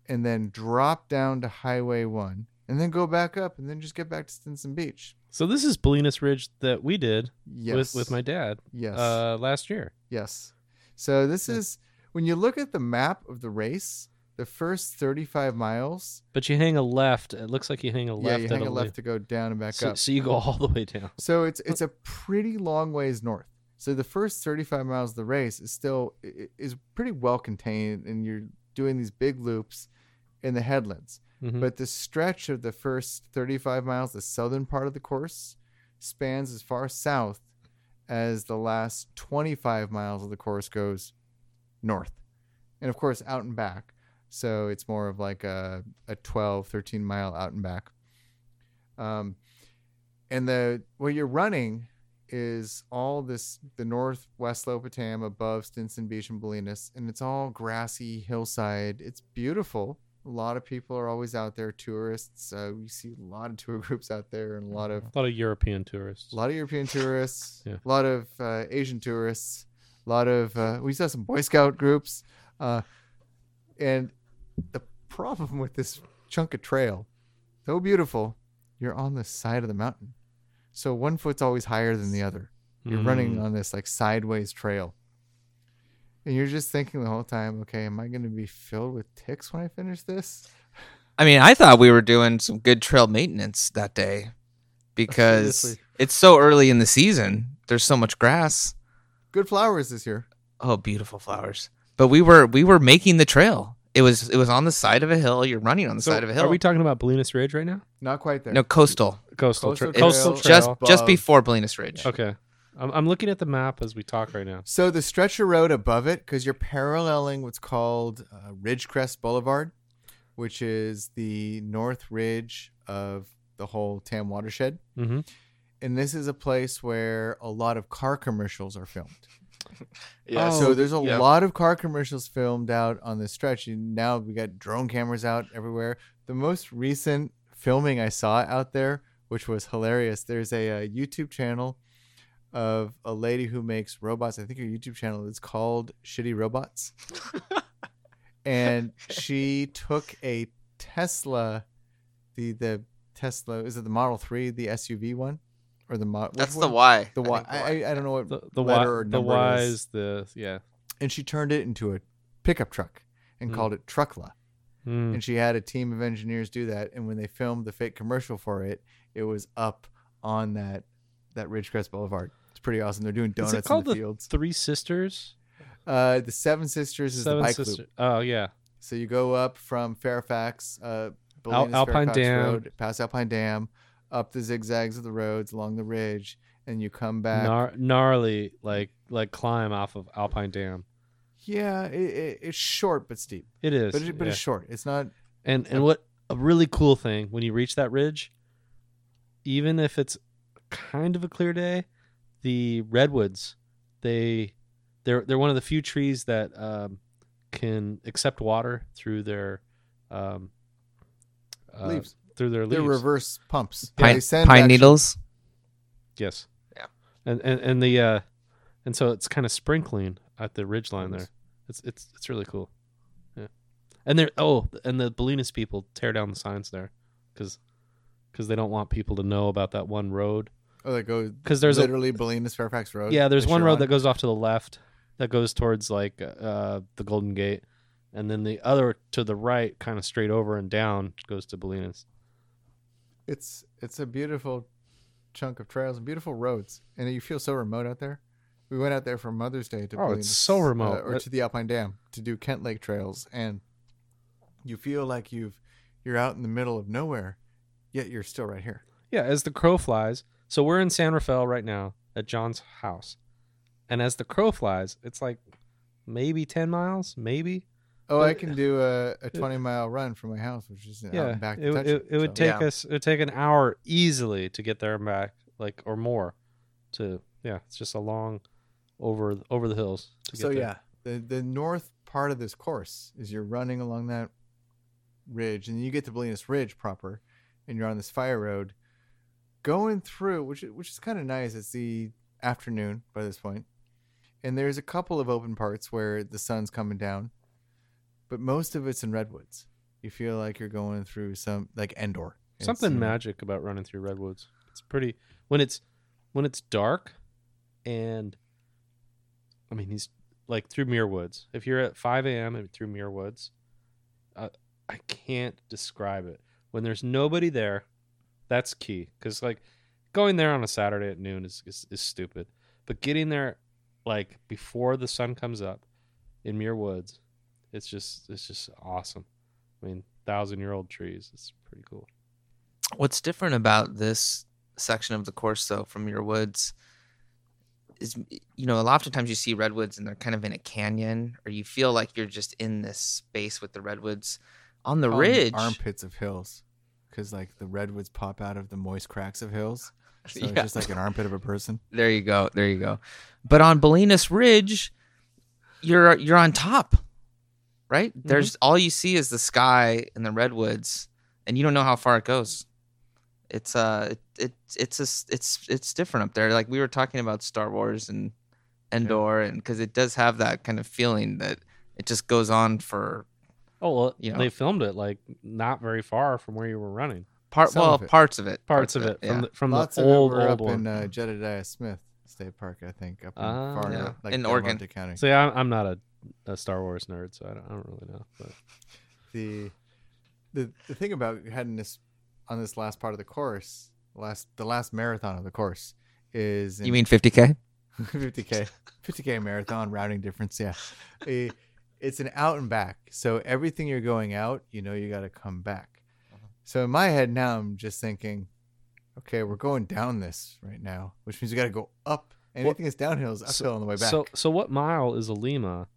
and then drop down to Highway One, and then go back up, and then just get back to Stinson Beach. So this is Bolinas Ridge that we did Yes, with with my dad yes, uh last year. yes. So this Yeah. is when you look at the map of the race, the first 35 miles. But you hang a left. It looks like you hang a left. yeah, you hang a left to go down and back So, up. so you go all the way down. So it's it's a pretty long ways north. So the first 35 miles of the race is still is pretty well contained, and you're doing these big loops in the headlands. Mhm. But the stretch of the first 35 miles, the southern part of the course, spans as far south as the last 25 miles of the course goes north, and of course out and back. So it's more of like a, a 12, 13 mile out and back. Um, and the where you're running is all this the northwest slope of Tam above Stinson Beach and Bolinas, and it's all grassy hillside. It's beautiful. A lot of people are always out there, tourists. Uh, we see a lot of tour groups out there, and a lot of A lot of European tourists. a lot of European tourists, Yeah. a lot of uh, Asian tourists, a lot of uh, we saw some Boy Scout groups, uh, and the problem with this chunk of trail, though beautiful, you're on the side of the mountain, so one foot's always higher than the other. You're running Mm. on this like sideways trail, and you're just thinking the whole time, okay, am I going to be filled with ticks when I finish this? I mean, I thought we were doing some good trail maintenance that day because Seriously. it's so early in the season. There's so much grass. Good flowers this year. Oh, beautiful flowers. But we were we were making the trail. It was it was on the side of a hill. You're running on the So side of a hill. Are we talking about Bolinas Ridge right now? Not quite there. no coastal. Coastal, Coastal tra- coastal trail. Just just before Bolinas Ridge. okay. I'm, I'm looking at the map as we talk right now. So the stretch of road above it, because you're paralleling what's called uh, Ridgecrest Boulevard, which is the north ridge of the whole Tam watershed. Mm-hmm. And this is a place where a lot of car commercials are filmed. Yeah. Oh, so there's a yeah. lot of car commercials filmed out on this stretch. And now we got drone cameras out everywhere. The most recent filming I saw out there, which was hilarious, there's a, uh YouTube channel of a lady who makes robots. I think her YouTube channel is called Shitty Robots. and she took a Tesla, the the Tesla is it the Model Three, the SUV one, or the model? That's the Y. The I Y. think I, I, I don't know what The the y, letter or the number it y is. is the yeah. And she turned it into a pickup truck and Hmm. called it Truckla. Mm. And she had a team of engineers do that. And when they filmed the fake commercial for it, it was up on that that Ridgecrest Boulevard. It's pretty awesome. They're doing Is donuts it called in the, the fields. Three Sisters? Uh, the Seven Sisters is Seven the bike Sisters. loop. Oh yeah. So you go up from Fairfax, uh, Al- Alpine Fairfax Dam. Road, past Alpine Dam, up the zigzags of the roads along the ridge, and you come back. Gnar- gnarly like like climb off of Alpine Dam. yeah, it, it, it's short but steep, It is. but it, but yeah. it's short. It's not. And and what a really cool thing when you reach that ridge, even if it's kind of a clear day, the redwoods, they they're they're one of the few trees that um, can accept water through their um, uh, Leaves. through their leaves. They're reverse pumps. Pine, They send pine actually- needles. Yes. Yeah. And and and the uh, and so it's kind of sprinkling at the ridge line there. It's it's it's really cool. Yeah. And they're oh, and the Bolinas people tear down the signs there because because they don't want people to know about that one road. Oh, that goes Because there's a literally Bolinas Fairfax Road. yeah, there's one road that goes off to the left that goes towards like uh the Golden Gate, and then the other to the right, kind of straight over and down, goes to Bolinas. It's it's a beautiful chunk of trails and beautiful roads, and you feel so remote out there. We went out there for Mother's Day to Oh, it's Bolinas, so remote. uh, or to the Alpine Dam to do Kent Lake trails, and you feel like you've you're out in the middle of nowhere, yet you're still right here. Yeah, as the crow flies. So we're in San Rafael right now at Jon's house. And as the crow flies, it's like maybe 10 miles, maybe. Oh, But- I can do a, a 20 mile run from my house, which is yeah. and back it, to would- touch it, it would so. take Yeah. us it would take an hour easily to get there and back, like or more to yeah, it's just a long over over the hills to get So there. yeah, the the north part of this course is you're running along that ridge, and then you get to Bolinas Ridge proper, and you're on this fire road, going through, which is- which is kind of nice. It's the afternoon by this point, and there's a couple of open parts where the sun's coming down, but most of it's in redwoods. You feel like you're going through some like Endor. Something you know, magic about running through redwoods. It's pretty when it's when it's dark and I mean he's like through Muir Woods. If you're at 5 a.m. and through Muir Woods, uh, I can't describe it. When there's nobody there, that's key. Because like going there on a Saturday at noon is, is is stupid, but getting there like before the sun comes up in Muir Woods, it's just it's just awesome. I mean, thousand year old trees. It's pretty cool. What's different about this section of the course, though, from Muir Woods, is you know a lot of times you see redwoods and they're kind of in a canyon, or you feel like you're just in this space with the redwoods. On the oh, on ridge, armpits of hills. Because like the redwoods pop out of the moist cracks of hills. So Yeah. it's just like an armpit of a person. There you go. There you go. But on Bolinas Ridge, you're you're on top, right? There's all you see is the sky and the redwoods, and you don't know how far it goes. It's uh, it, it it's a, it's it's different up there. Like we were talking about Star Wars and Endor, and because it does have that kind of feeling that it just goes on for Oh well, You know. they filmed it like not very far from where you were running. part. Some well, of parts of it. Parts of it from yeah. the, from Lots the old it old up one. in uh, Jedediah Smith State Park, I think, up in Ah. far Yeah. north, like In Oregon. Monte County. See, I'm, I'm not a, a Star Wars nerd, so I don't, I don't really know. But the the the thing about heading this on this last part of the course, last the last marathon of the course is You mean 50k? 50k 50k marathon routing difference yeah Eh, it's an out and back so everything you're going out you know you got to come back so in my head now i'm just thinking okay we're going down this right now which means we got to go up anything that's downhill is uphill on the way back so so what mile is Olema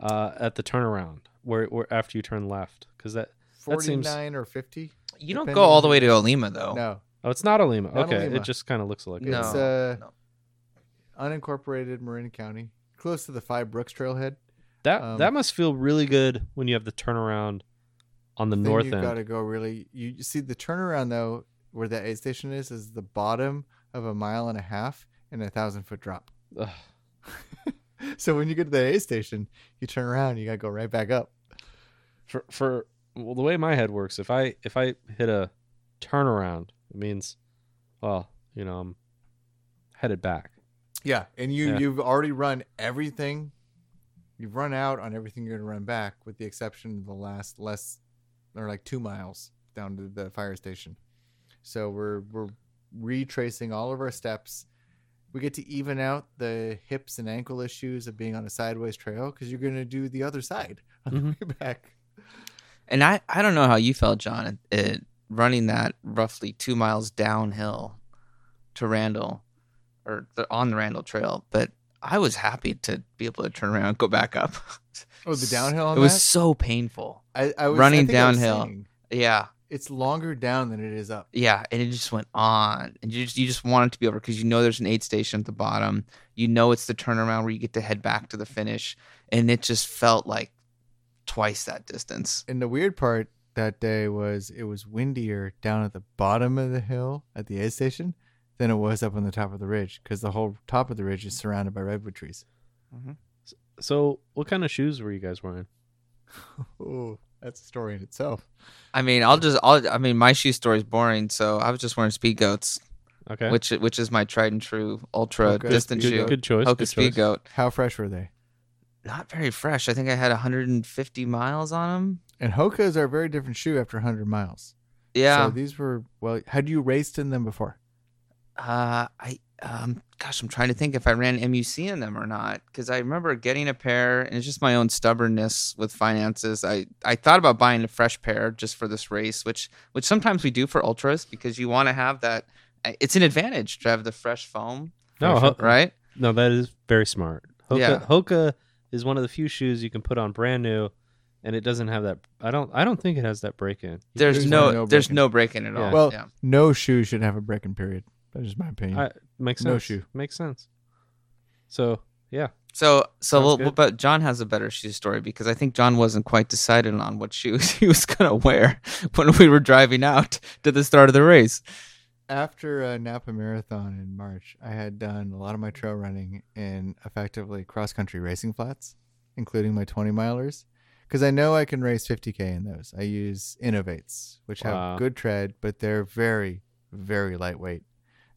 uh, at the turnaround where, where after you turn left? Because that that seems- 49 or 50 You don't go all the way to is. Olema though. no oh it's not Olema. Not Okay, Olema. it just kind of looks like it. No. it's uh no. unincorporated marin county close to the five brooks trailhead That um, that must feel really good when you have the turnaround on the north you've end. got to go really you you see the turnaround though where that aid station is is the bottom of a mile and a half and a thousand foot drop so when you get to the aid station you turn around you gotta go right back up for for well the way my head works if i if i hit a turnaround it means well you know i'm headed back yeah and you Yeah. you've already run everything you've run out on everything you're gonna run back with the exception of the last less or like two miles down to the fire station so we're we're retracing all of our steps we get to even out the hips and ankle issues of being on a sideways trail because you're going to do the other side on Mhm. the way back. And I, I don't know how you felt, Jon, it, running that roughly two miles downhill to Randall or the, on the Randall Trail, but I was happy to be able to turn around and go back up. Oh, the downhill on it was so painful. I, I was, running I I was downhill. Yeah. it's longer down than it is up. Yeah, and it just went on, and you just you just want it to be over because you know there's an aid station at the bottom. You know it's the turnaround where you get to head back to the finish, and it just felt like twice that distance. And the weird part that day was it was windier down at the bottom of the hill at the aid station than it was up on the top of the ridge because the whole top of the ridge is surrounded by redwood trees. Mm-hmm. so what kind of shoes were you guys wearing Oh, that's a story in itself. I mean, I'll just I'll I mean my shoe story is boring, so I was just wearing Speedgoats, okay which which is my tried and true ultra Okay. distance Good- shoe. good choice Hoka good speed choice. goat. How fresh were they? Not very fresh. I think I had 150 miles on them. And Hokas are a very different shoe after 100 miles. Yeah. So these were, well, had you raced in them before? Uh, I um, gosh, I'm trying to think if I ran MUC in them or not because I remember getting a pair, and it's just my own stubbornness with finances. I I thought about buying a fresh pair just for this race, which which sometimes we do for ultras because you want to have that. It's an advantage to have the fresh foam, no Ho- right? no that is very smart hoka Yeah. hoka is one of the few shoes you can put on brand new and it doesn't have that i don't i don't think it has that break in There's, There's no, no there's break-in. no break in at Yeah. all. Well, yeah. No shoe should have a break-in period. That is just my opinion. I, makes No shoe. makes sense so yeah So, so Sounds well, good. but Jon has a better shoe story because I think Jon wasn't quite decided on what shoes he was gonna wear when we were driving out to the start of the race. After uh, Napa Marathon in March, I had done a lot of my trail running in effectively cross-country racing flats, including my 20 milers, because I know I can race 50k in those. I use Inov-8s, which Wow. have good tread, but they're very, very lightweight.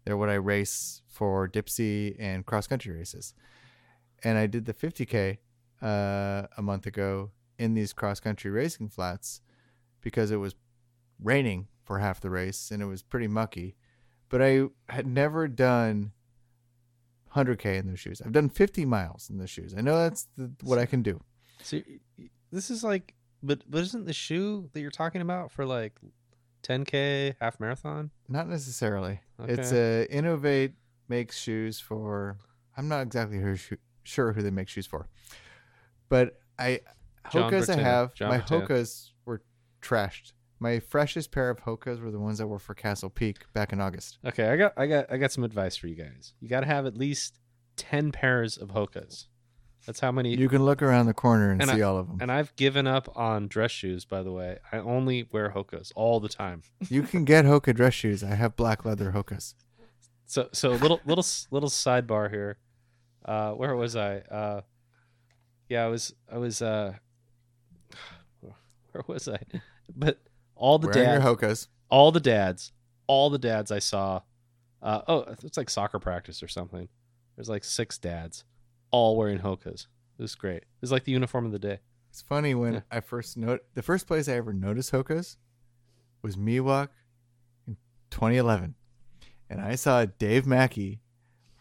They're what I race for Dipsea and cross-country races. And I did the 50k uh, a month ago in these cross-country racing flats because it was raining for half the race and it was pretty mucky. But I had never done 100k in those shoes. I've done 50 miles in those shoes. I know that's the, what I can do. So this is like, but but isn't the shoe that you're talking about for like 10k half marathon? Not necessarily. It's Okay. uh, Inov-8 makes shoes for. I'm not exactly who, sure who they make shoes for, but I Jon Hokas I have Jon my. Hokas were trashed My freshest pair of Hokas were the ones that were for Castle Peak back in August. Okay, I got I got I got some advice for you guys. You got to have at least 10 pairs of Hokas. That's how many You can look around the corner and, And see all of them. and I've given up on dress shoes by the way. I only wear Hokas all the time. you can get Hoka dress shoes. I have black leather Hokas. So so little little little sidebar here. Uh where was I? Uh yeah, I was I was uh where was I? But all the Wearing dads your Hokas. all the dads, all the dads I saw uh oh, it's like soccer practice or something. There's like six dads all wearing Hokas. It was great. It was like the uniform of the day. It's funny when Yeah. I first note the first place I ever noticed Hokas was Miwok in 2011, and I saw Dave Mackey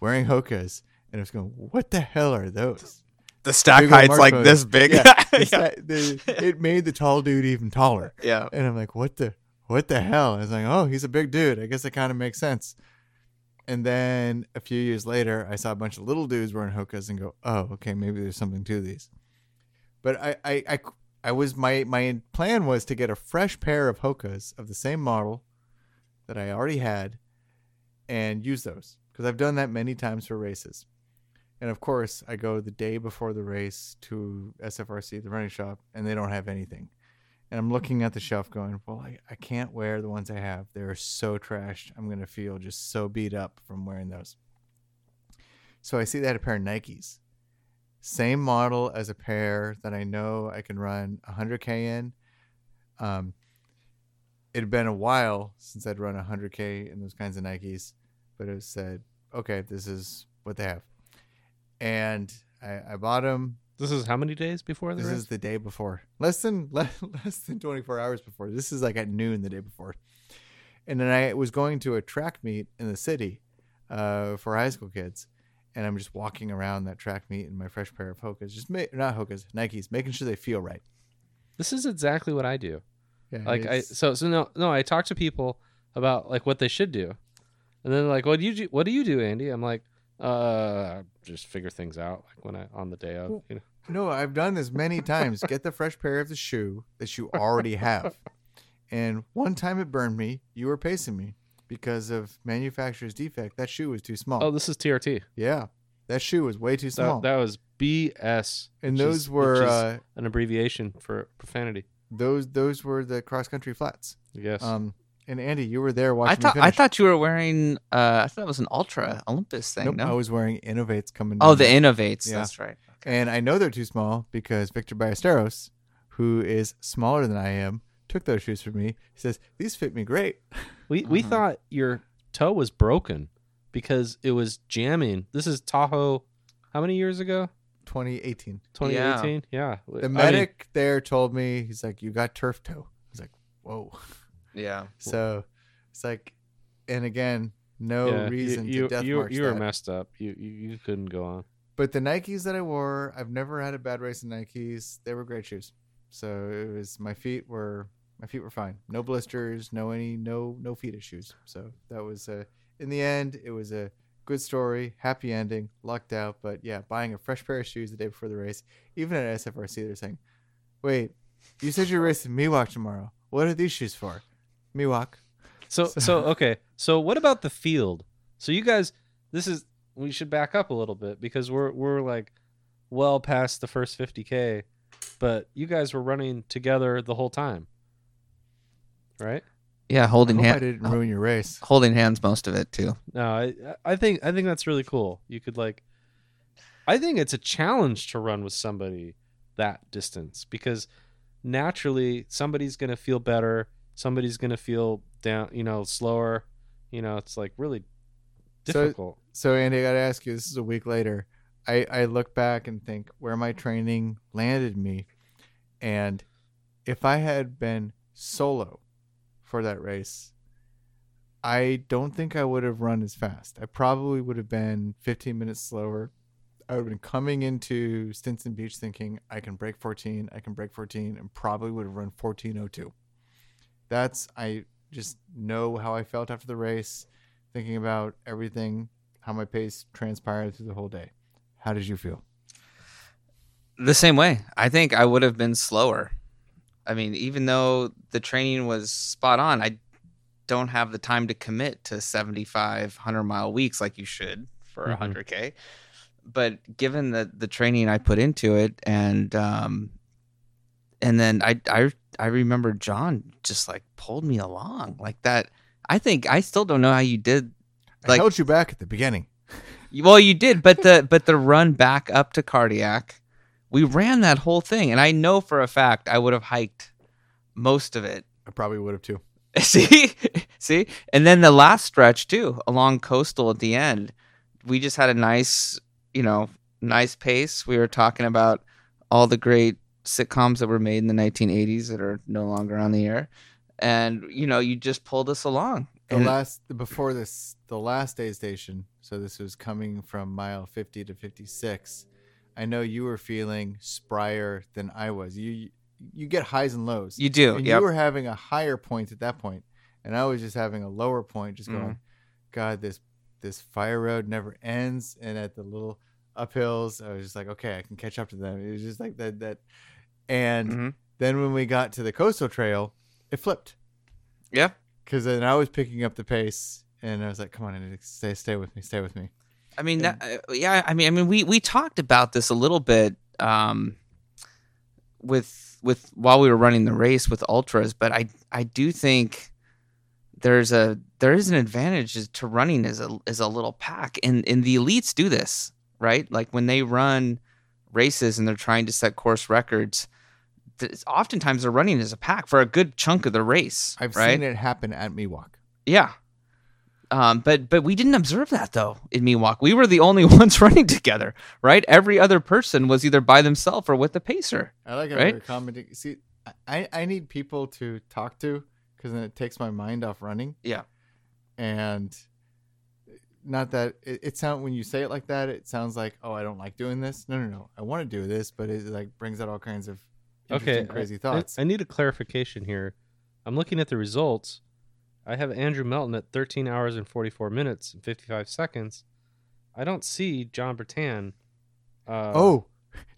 wearing Hokas, and I was going, "What the hell are those?" The stack Big old height's like this big. Yeah, Yeah. the sta- the- it made the tall dude even taller, yeah. and I'm like, "What the what the hell?" I was like, "Oh, he's a big dude. I guess it kind of makes sense." And then a few years later, I saw a bunch of little dudes wearing Hokas and go, "Oh, okay, maybe there's something to these." But I, I, I, I was my my plan was to get a fresh pair of Hokas of the same model that I already had, and use those because I've done that many times for races. And of course, I go the day before the race to SFRC, the running shop, and they don't have anything. And I'm looking at the shelf going, well, I, I can't wear the ones I have. They're so trashed. I'm going to feel just so beat up from wearing those. So I see had a pair of Nikes. Same model as a pair that I know I can run 100K in. Um, it had been a while since I'd run 100K in those kinds of Nikes, but it said, okay, this is what they have. And I, I bought them. This is how many days before the This race? is the day before. Less than less, less than 24 hours before. This is like at noon the day before. And then I was going to a track meet in the city uh, for high school kids. And I'm just walking around that track meet in my fresh pair of Hokas, just ma- not Hokas, Nikes, making sure they feel right. This is exactly what I do. Yeah, Like I so so no no I talk to people about like what they should do, and then like what do you do? What do you do, Andy? I'm like, uh, just figure things out like when I on the day of. You know, No, I've done this many times. Get the fresh pair of the shoe that you already have. And one time it burned me. You were pacing me because of manufacturer's defect. That shoe was too small. oh, this is TRT. yeah, that shoe was way too small. That, that was BS, and those is- were uh, an abbreviation for profanity. those those were the cross country flats. Yes. Um, and Andy, you were there watching. I thought me I thought you were wearing. Uh, I thought it was an Altra Olympus thing. nope, no. I was wearing Inov-8s coming. oh, down the. Inov-8s. Yeah. That's right. And I know they're too small because Victor Ballesteros, who is smaller than I am, took those shoes from me. He says these fit me great. we we Mhm. thought your toe was broken because it was jamming. This is Tahoe. How many years ago? 2018. 2018. Yeah. I The mean, medic there told me he's like, "You got turf toe." I was like, "Whoa!" Yeah. So it's like, and again, no yeah, reason you, to death you, march you were that. messed up. You, you you couldn't go on. But the Nikes that I wore, I've never had a bad race in Nikes. They were great shoes. So it was my feet were my feet were fine. No blisters, no any no no feet issues. So that was uh in the end it was a good story, happy ending, lucked out. But yeah, buying a fresh pair of shoes the day before the race, even at SFRC, they're saying, "Wait, you said you're racing Miwok tomorrow. What are these shoes for?" Miwok. So So- so okay. So what about the field? So you guys, this is we should back up a little bit because we're we're like well past the first 50k, but you guys were running together the whole time, right? Yeah, holding hope I didn't ruin your race. holding hands most of it too. No, I I think I think that's really cool. You could like, I think it's a challenge to run with somebody that distance because naturally somebody's gonna feel better, somebody's gonna feel down, you know, slower. You know, it's like really So- difficult. So Andy, I gotta ask you. This is a week later. I I look back and think where my training landed me, and if I had been solo for that race, I don't think I would have run as fast. I probably would have been 15 minutes slower. I would have been coming into Stinson Beach thinking I can break 14, I can break 14, and probably would have run 14:02. That's I just know how I felt after the race, thinking about everything, how my pace transpired through the whole day. How did you feel? The same way. I think I would have been slower. I mean, even though the training was spot on, I don't have the time to commit to 75, 100 mile weeks like you should for a Mhm. 100K. But given the, the training I put into it, and um, and then I, I, I remember John just like pulled me along like that. I think I still don't know how you did. I held you back at the beginning. Well, you did, but the but the run back up to cardiac, we ran that whole thing, and I know for a fact I would have hiked most of it. I probably would have too. See, see, and then the last stretch too, along coastal at the end, we just had a nice, you know, nice pace. We were talking about all the great sitcoms that were made in the 1980s that are no longer on the air, and you know, you just pulled us along. The last before this, the last aid station. So this was coming from mile fifty to fifty-six. I know you were feeling sprier than I was. You you get highs and lows. you do, and yep. you were having a higher point at that point, and I was just having a lower point, just going, Mhm. God, this this fire road never ends. And at the little uphills, I was just like, okay, I can catch up to them. It was just like that that, and Mhm. then when we got to the coastal trail, it flipped Yeah. because then I was picking up the pace, and I was like, come on, Andy, stay stay with me, stay with me. I mean, that, uh, yeah. I mean, I mean, we we talked about this a little bit um, with with while we were running the race with ultras, but I I do think there's a there is an advantage to running as a as a little pack, and and the elites do this right. Like when they run races and they're trying to set course records. Oftentimes they're running as a pack for a good chunk of the race. I've right? seen it happen at Miwok. Yeah. Um, but but we didn't observe that though in Miwok. We were the only ones running together, right? Every other person was either by themselves or with the pacer. I like how Right? you're commenting. See, I I need people to talk to because then it takes my mind off running. Yeah. and not that it, it sound when you say it like that, it sounds like oh I don't like doing this. No, no, no. I want to do this, but it like brings out all kinds of Okay, crazy I- thoughts. I, I need a clarification here. I'm looking at the results. I have Andrew Melton at 13 hours and 44 minutes and 55 seconds. I don't see Jon Bretan. Uh, oh,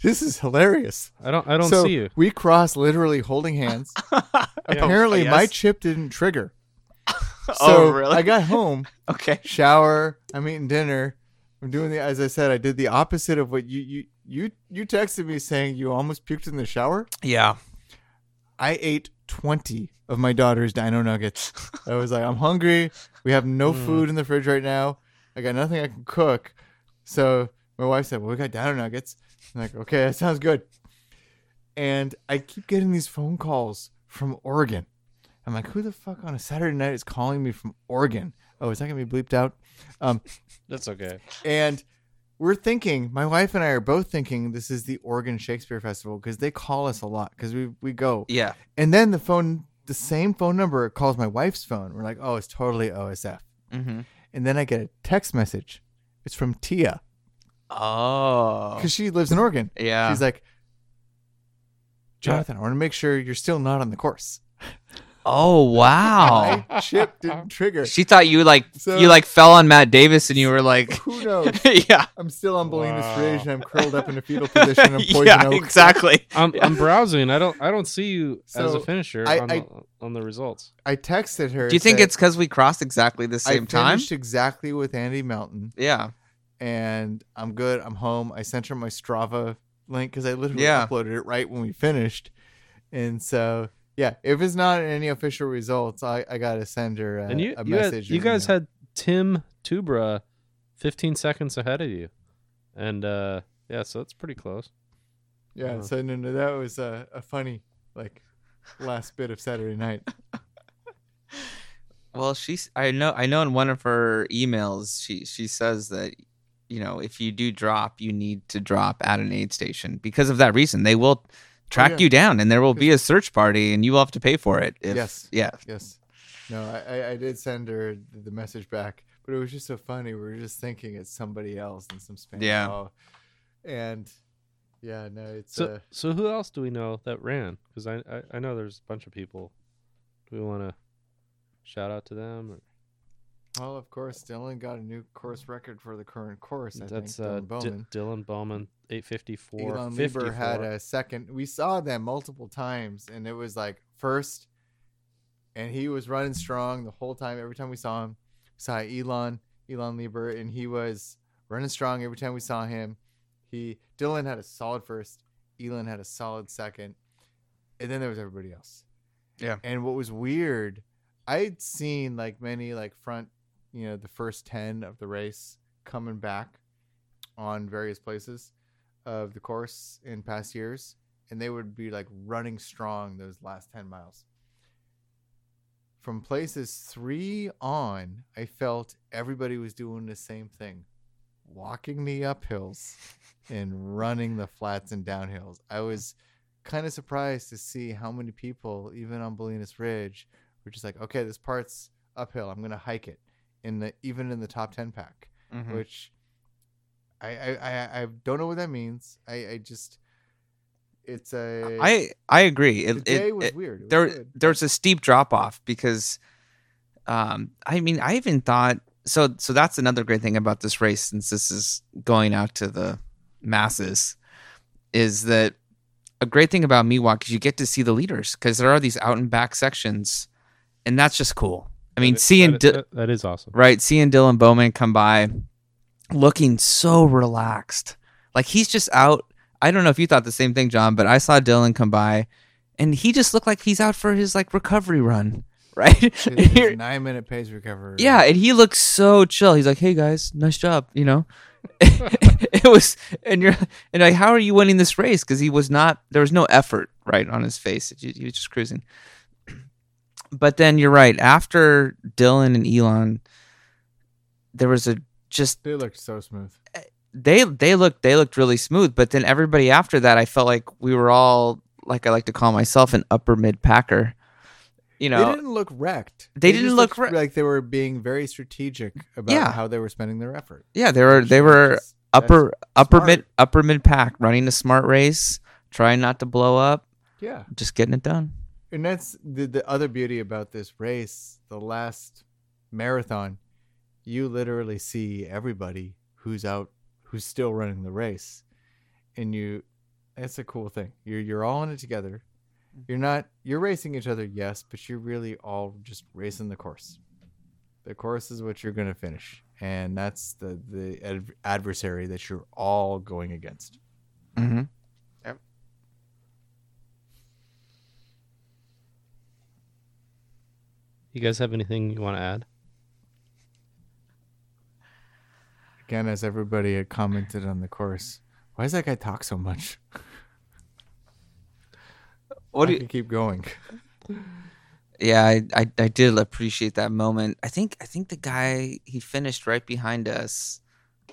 this is hilarious. I don't. I don't so see you. We cross literally holding hands. Apparently, my chip didn't trigger. So oh really? I got home, okay. shower. I'm eating dinner. I'm doing the as I said. I did the opposite of what you you you you texted me saying you almost puked in the shower. Yeah. I ate 20 of my daughter's dino nuggets. I was like, I'm hungry. We have no Mm. food in the fridge right now. I got nothing I can cook. So my wife said, Well, we got dino nuggets. I'm like, okay, that sounds good. And I keep getting these phone calls from Oregon. I'm like, who the fuck on a Saturday night is calling me from Oregon? Oh, is that gonna be bleeped out? Um, That's okay. and we're thinking, my wife and I are both thinking this is the Oregon Shakespeare Festival because they call us a lot because we we go. Yeah. And then the phone, the same phone number calls my wife's phone. We're like, oh, it's totally OSF. Mm-hmm. And then I get a text message. It's from Tia Oh. because she lives in Oregon. Yeah. She's like, Jonathan, I want to make sure you're still not on the course. oh wow. My chip didn't trigger. she thought you like So- you like fell on Matt Davis and you were like Who knows? Yeah. I'm still on Bolinas Wow. Ridge and I'm curled up in a fetal position on Poison yeah, Oak. exactly. I'm, I'm browsing. I don't. I don't see you as a finisher I- on, I- the, on the results. I texted her. Do you think it's because we crossed exactly the same I time? exactly with Andy Melton Yeah. and I'm good. I'm home. I sent her my Strava link because I literally Yeah. uploaded it right when we finished. And so, yeah, if it's not any official results, I, I got to send her a, and you, a you, had- message. you guys email. had Tim Tubra 15 seconds ahead of you, and uh, yeah, so that's pretty close. Yeah, uh, so no, no, that was a, a funny, like, last bit of Saturday night. Well, she's I know I know in one of her emails she she says that you know if you do drop, you need to drop at an aid station because of that reason. They will track yeah. you down, and there will be a search party, and you will have to pay for it. If, Yes. Yeah. Yes. No, I, I, I did send her the message back, but it was just so funny. We were just thinking it's somebody else in some Spanish. Yeah. call. And yeah, no, it's So, uh, so who else do we know that ran? Because I, I, I know there's a bunch of people. Do we want to shout out to them? Or? Well, of course, Dylan got a new course record for the current course. I That's think, uh, Dylan Bowman. D- Dylan Bowman, eight fifty four. Elon Lieber had a second. We saw them multiple times, and it was like first, and he was running strong the whole time. Every time we saw him, we saw Elon, Elon Lieber, and he was running strong every time we saw him. He Dylan had a solid first, Elon had a solid second, and then there was everybody else. Yeah. And what was weird, I'd seen like many like front, you know, the first ten of the race coming back on various places of the course in past years, and they would be like running strong those last 10 miles. From places three on, I felt everybody was doing the same thing walking the uphills and running the flats and downhills. I was kind of surprised to see how many people, even on Bolinas Ridge, were just like, okay, this part's uphill. I'm going to hike it in the even in the top 10 pack Mhm. which I, I I I don't know what that means. I I just it's a I I agree. the It, day it, was it- weird. It was there good. there's a steep drop off because um I mean I even thought so so that's another great thing about this race since this is going out to the masses is that a great thing about Miwok is you get to see the leaders because there are these out and back sections and that's just cool. I mean seeing that, Di- that- that is awesome. right seeing Dylan Bowman come by looking so relaxed. Like he's just out. I don't know if you thought the same thing Jon but I saw Dylan come by and he just looked like he's out for his like recovery run right? Nine minute pace recovery. yeah and he looks so chill. He's like hey guys nice job you know? It was and you're and like how are you winning this race? Because he was not there was no effort right on his face. He was just cruising but then you're right after Dylan and Elon there was a just they looked so smooth. Uh, they they looked they looked really smooth but then everybody after that i felt like we were all like i like to call myself an upper mid packer you know, they didn't look wrecked. They didn't look wre- like they were being very strategic about Yeah. how they were spending their effort. yeah they were they were that's- upper upper smart. mid upper mid pack running a smart race trying not to blow up yeah. just getting it done And that's the the other beauty about this race, the last marathon. You literally see everybody who's out, who's still running the race, and you. That's a cool thing. You're you're all in it together. You're not you're racing each other, yes, but you're really all just racing the course. The course is what you're gonna finish, and that's the the ad- adversary that you're all going against. mm-hmm. You guys have anything you want to add? Again, as everybody had commented on the course, why does that guy talk so much? what do you keep going. yeah I, I i did appreciate that moment i think i think the guy he finished right behind us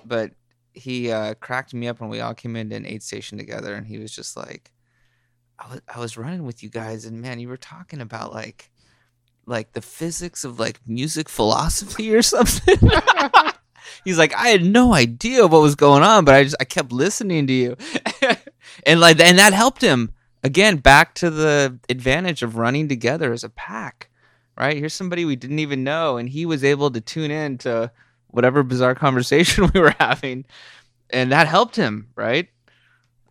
but he uh cracked me up when we all came into an aid station together and he was just like I was, I was running with you guys and man you were talking about like like the physics of like music philosophy or something? He's like i had no idea what was going on but i just i kept listening to you. And like and that helped him. Again back to the advantage of running together as a pack right? Here's somebody we didn't even know and he was able to tune in to whatever bizarre conversation we were having and that helped him right?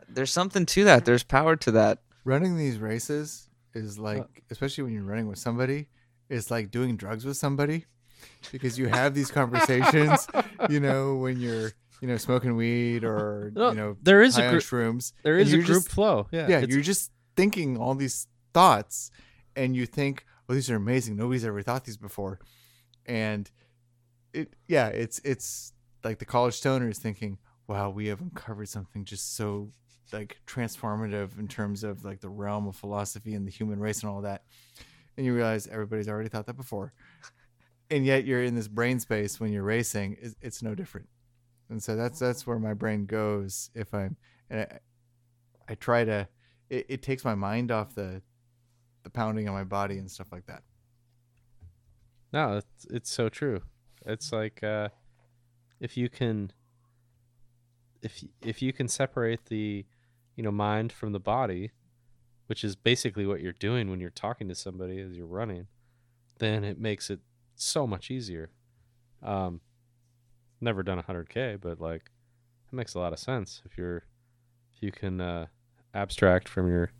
There's something to that. There's power to that. Running these races is like, uh, especially when you're running with somebody, is like doing drugs with somebody because you have these conversations, you know, when you're, you know, smoking weed or, No, you know, there is a group. shrooms. There is a group just- flow. Yeah, yeah, you're just thinking all these thoughts and you think, oh, these are amazing. Nobody's ever thought these before. And it, yeah, it's, it's like the college stoner is thinking, wow, we have uncovered something just so like transformative in terms of like the realm of philosophy and the human race and all that. And you realize everybody's already thought that before. And yet you're in this brain space when you're racing, it's, it's no different. And so that's, that's where my brain goes if I'm, and I, I try to, it, it takes my mind off the, the pounding on my body and stuff like that. No, it's, it's so true. It's like uh, if you can, if if you can separate the, you know, mind from the body, which is basically what you're doing when you're talking to somebody as you're running, then it makes it so much easier. Um, never done a 100k, but like it makes a lot of sense if you're if you can uh, abstract from your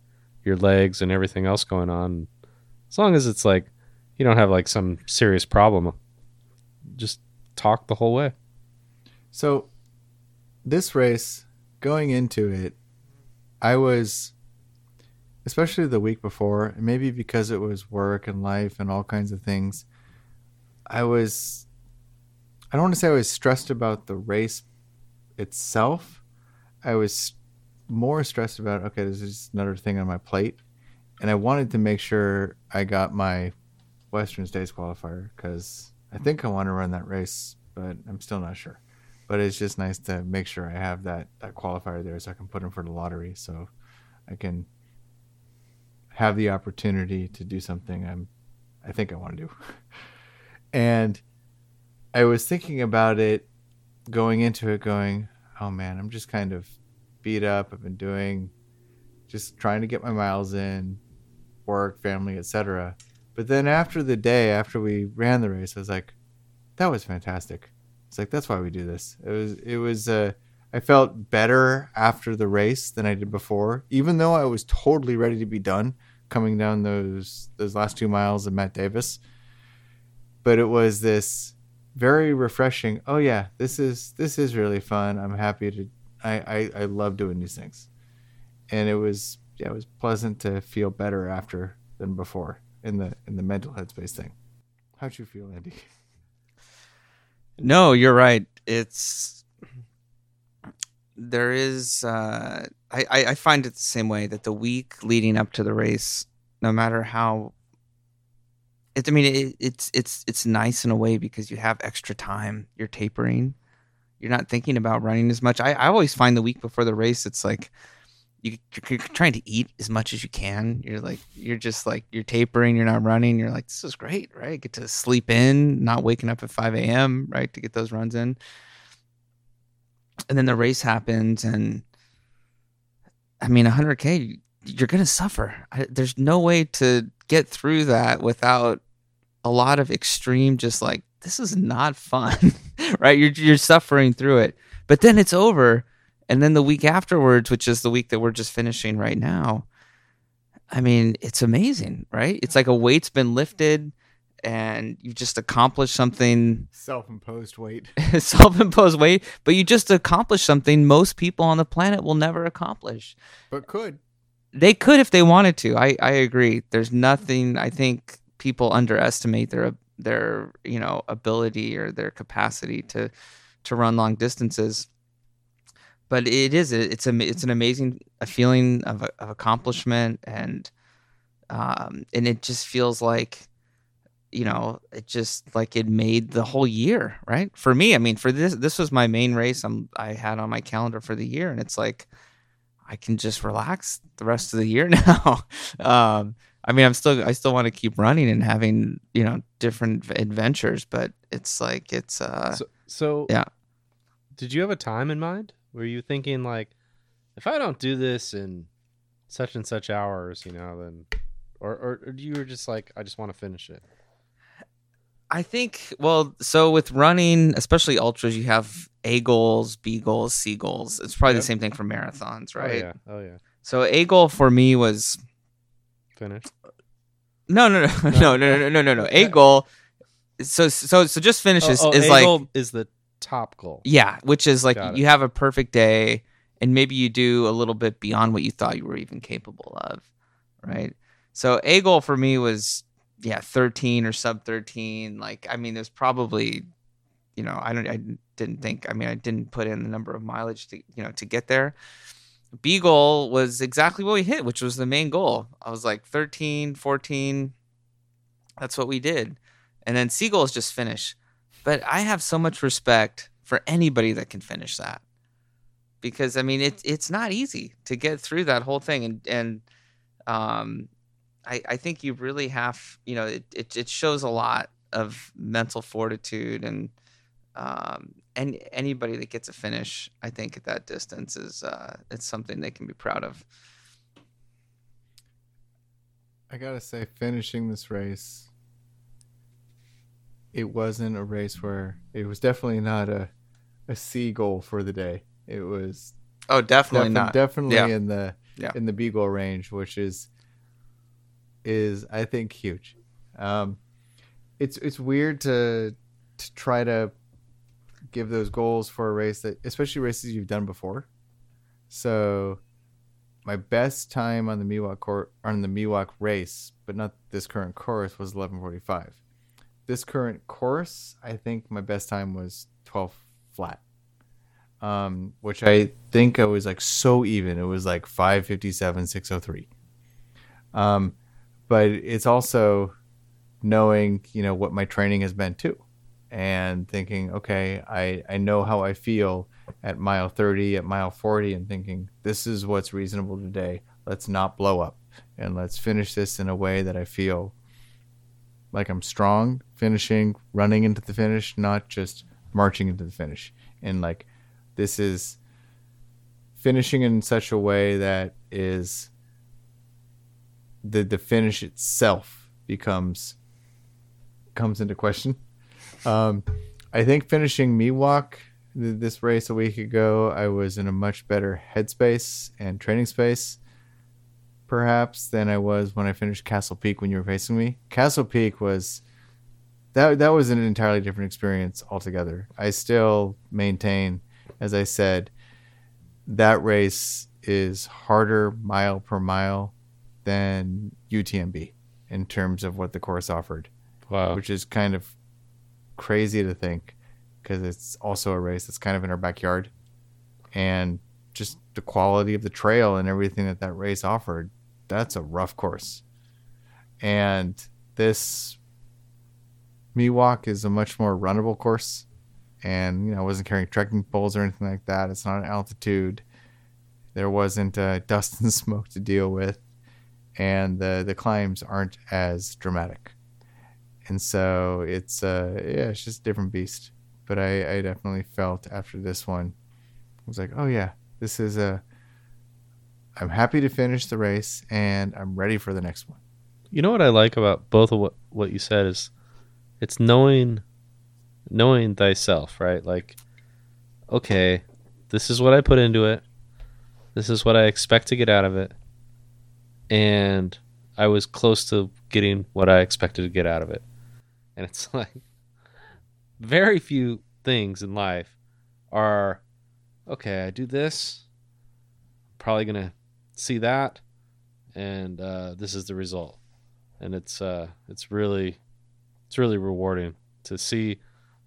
your legs and everything else going on. As long as it's like you don't have like some serious problem, just talk the whole way. So, this race, going into it, I was, especially the week before, maybe because it was work and life and all kinds of things, I was, I don't want to say I was stressed about the race itself. I was more stressed about, okay, this is another thing on my plate. And I wanted to make sure I got my Western States qualifier because I think I want to run that race, but I'm still not sure but it's just nice to make sure I have that that qualifier there so I can put in for the lottery so I can have the opportunity to do something I'm I think I want to do. and I was thinking about it going into it going, "Oh man, I'm just kind of beat up. I've been doing just trying to get my miles in, work, family, etc." But then after the day after we ran the race, I was like, "That was fantastic." It's like that's why we do this. It was it was uh I felt better after the race than I did before, even though I was totally ready to be done coming down those those last two miles of Matt Davis. But it was this very refreshing. Oh yeah, this is this is really fun. I'm happy to. I I, I love doing these things, and it was yeah it was pleasant to feel better after than before in the in the mental headspace thing. How'd you feel, Andy? No, you're right. It's there is. Uh, I I find it the same way that the week leading up to the race, no matter how. It, I mean, it, it's it's it's nice in a way because you have extra time. You're tapering. You're not thinking about running as much. I, I always find the week before the race, it's like you, you're trying to eat as much as you can. You're like, you're just like, you're tapering, you're not running. You're like, this is great, right? Get to sleep in, not waking up at 5 a.m., right? To get those runs in. And then the race happens. And I mean, 100K, you're going to suffer. I, there's no way to get through that without a lot of extreme, just like, this is not fun, right? You're, you're suffering through it. But then it's over and then the week afterwards, which is the week that we're just finishing right now, I mean, it's amazing, right? It's like a weight's been lifted and you just accomplished something. Self-imposed weight. Self-imposed weight but you just accomplished something most people on the planet will never accomplish. But could. They could if they wanted to. I i agree. There's nothing i think people underestimate their their you know ability or their capacity to to run long distances. But it is it's a it's an amazing a feeling of, of accomplishment and um, and it just feels like you know it just like it made the whole year right? For me i mean for this this was my main race i'm i had on my calendar for the year and it's like i can just relax the rest of the year now. Um, i mean i'm still i still want to keep running and having you know different adventures but it's like it's uh so, so yeah. did you have a time in mind? Were you thinking like, if I don't do this in such and such hours, you know, then, or or, or you were just like, I just want to finish it. I think well, so with running, especially ultras, you have A goals, B goals, C goals. It's probably yep. the same thing for marathons, oh, right? Oh yeah. Oh yeah. So A goal for me was finish. No, no, no, no, no, no, no, no, no. A goal. So so so just finishes oh, oh, is a like goal is the top goal. Yeah, which is like you have a perfect day and maybe you do a little bit beyond what you thought you were even capable of, right? So a goal for me was yeah, 13 or sub 13. Like I mean, there's probably you know, I don't I didn't think I mean, I didn't put in the number of mileage to, you know, to get there. B goal was exactly what we hit, which was the main goal. I was like 13, 14. That's what we did. And then C goal is just finish. But I have so much respect for anybody that can finish that. Because I mean it's it's not easy to get through that whole thing and and um I, I think you really have you know it, it, it shows a lot of mental fortitude and um and anybody that gets a finish I think at that distance is uh it's something they can be proud of. I gotta say, finishing this race it wasn't a race where it was definitely not a a C goal for the day. It was Oh, definitely defi- not. definitely Yeah. in the Yeah. in the B goal range, which is is I think huge. Um, it's it's weird to to try to give those goals for a race that, especially races you've done before. So, my best time on the Miwok court on the Miwok race, but not this current course, was eleven forty five. This current course, I think my best time was twelve flat um, which I think I was like so even. It was like 557, 603. Um, but it's also knowing, you know, what my training has been too. And thinking, okay, I, I know how I feel at mile 30, at mile 40, and thinking, this is what's reasonable today. Let's not blow up and let's finish this in a way that I feel like I'm strong, finishing, running into the finish, not just marching into the finish. And like, this is finishing in such a way that is the the finish itself becomes comes into question. Um, I think finishing Miwok th- this race a week ago, I was in a much better headspace and training space, perhaps than I was when I finished Castle Peak when you were facing me. Castle Peak was that that was an entirely different experience altogether. I still maintain as I said, that race is harder mile per mile than UTMB in terms of what the course offered, Wow. which is kind of crazy to think because it's also a race that's kind of in our backyard. And just the quality of the trail and everything that that race offered, that's a rough course. And this Miwok is a much more runnable course and you know I wasn't carrying trekking poles or anything like that. It's not an altitude. There wasn't uh, dust and smoke to deal with, and the the climbs aren't as dramatic. And so it's uh yeah, it's just a different beast. But I I definitely felt after this one, I was like, oh yeah, this is a. I'm happy to finish the race, and I'm ready for the next one. You know what I like about both of what what you said is, it's knowing, knowing thyself, right? Like, okay, this is what I put into it. This is what I expect to get out of it, and I was close to getting what I expected to get out of it. And it's like, very few things in life are, okay, I do this, probably gonna see that, and uh, this is the result and it's uh it's really it's really rewarding to see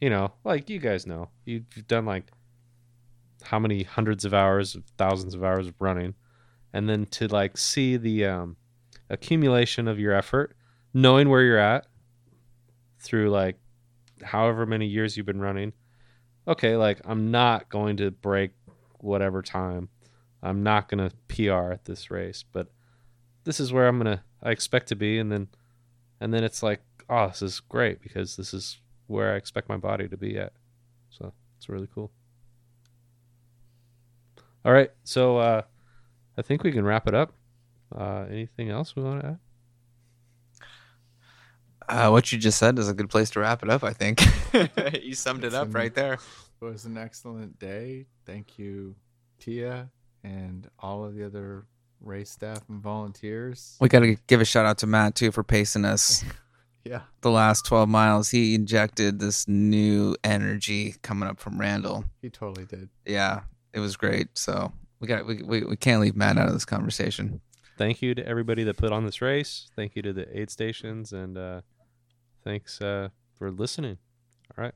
you know like you guys know you've done like how many hundreds of hours thousands of hours of running and then to like see the um accumulation of your effort knowing where you're at through like however many years you've been running okay like i'm not going to break whatever time. I'm not going to pr at this race but this is where i'm going to i expect to be and then and then it's like oh this is great because this is where i expect my body to be at. So it's really cool. All right so uh i think we can wrap it up uh anything else we want to add Uh, what you just said is a good place to wrap it up. I think you summed it up an- right there. It was an excellent day. Thank you, Tia, and all of the other race staff and volunteers. We got to give a shout out to Matt too for pacing us Yeah, the last 12 miles. He injected this new energy coming up from Randall. he totally did. Yeah, it was great. So we got we, we, we can't leave Matt out of this conversation. thank you to everybody that put on this race. Thank you to the aid stations and uh thanks uh for listening. All right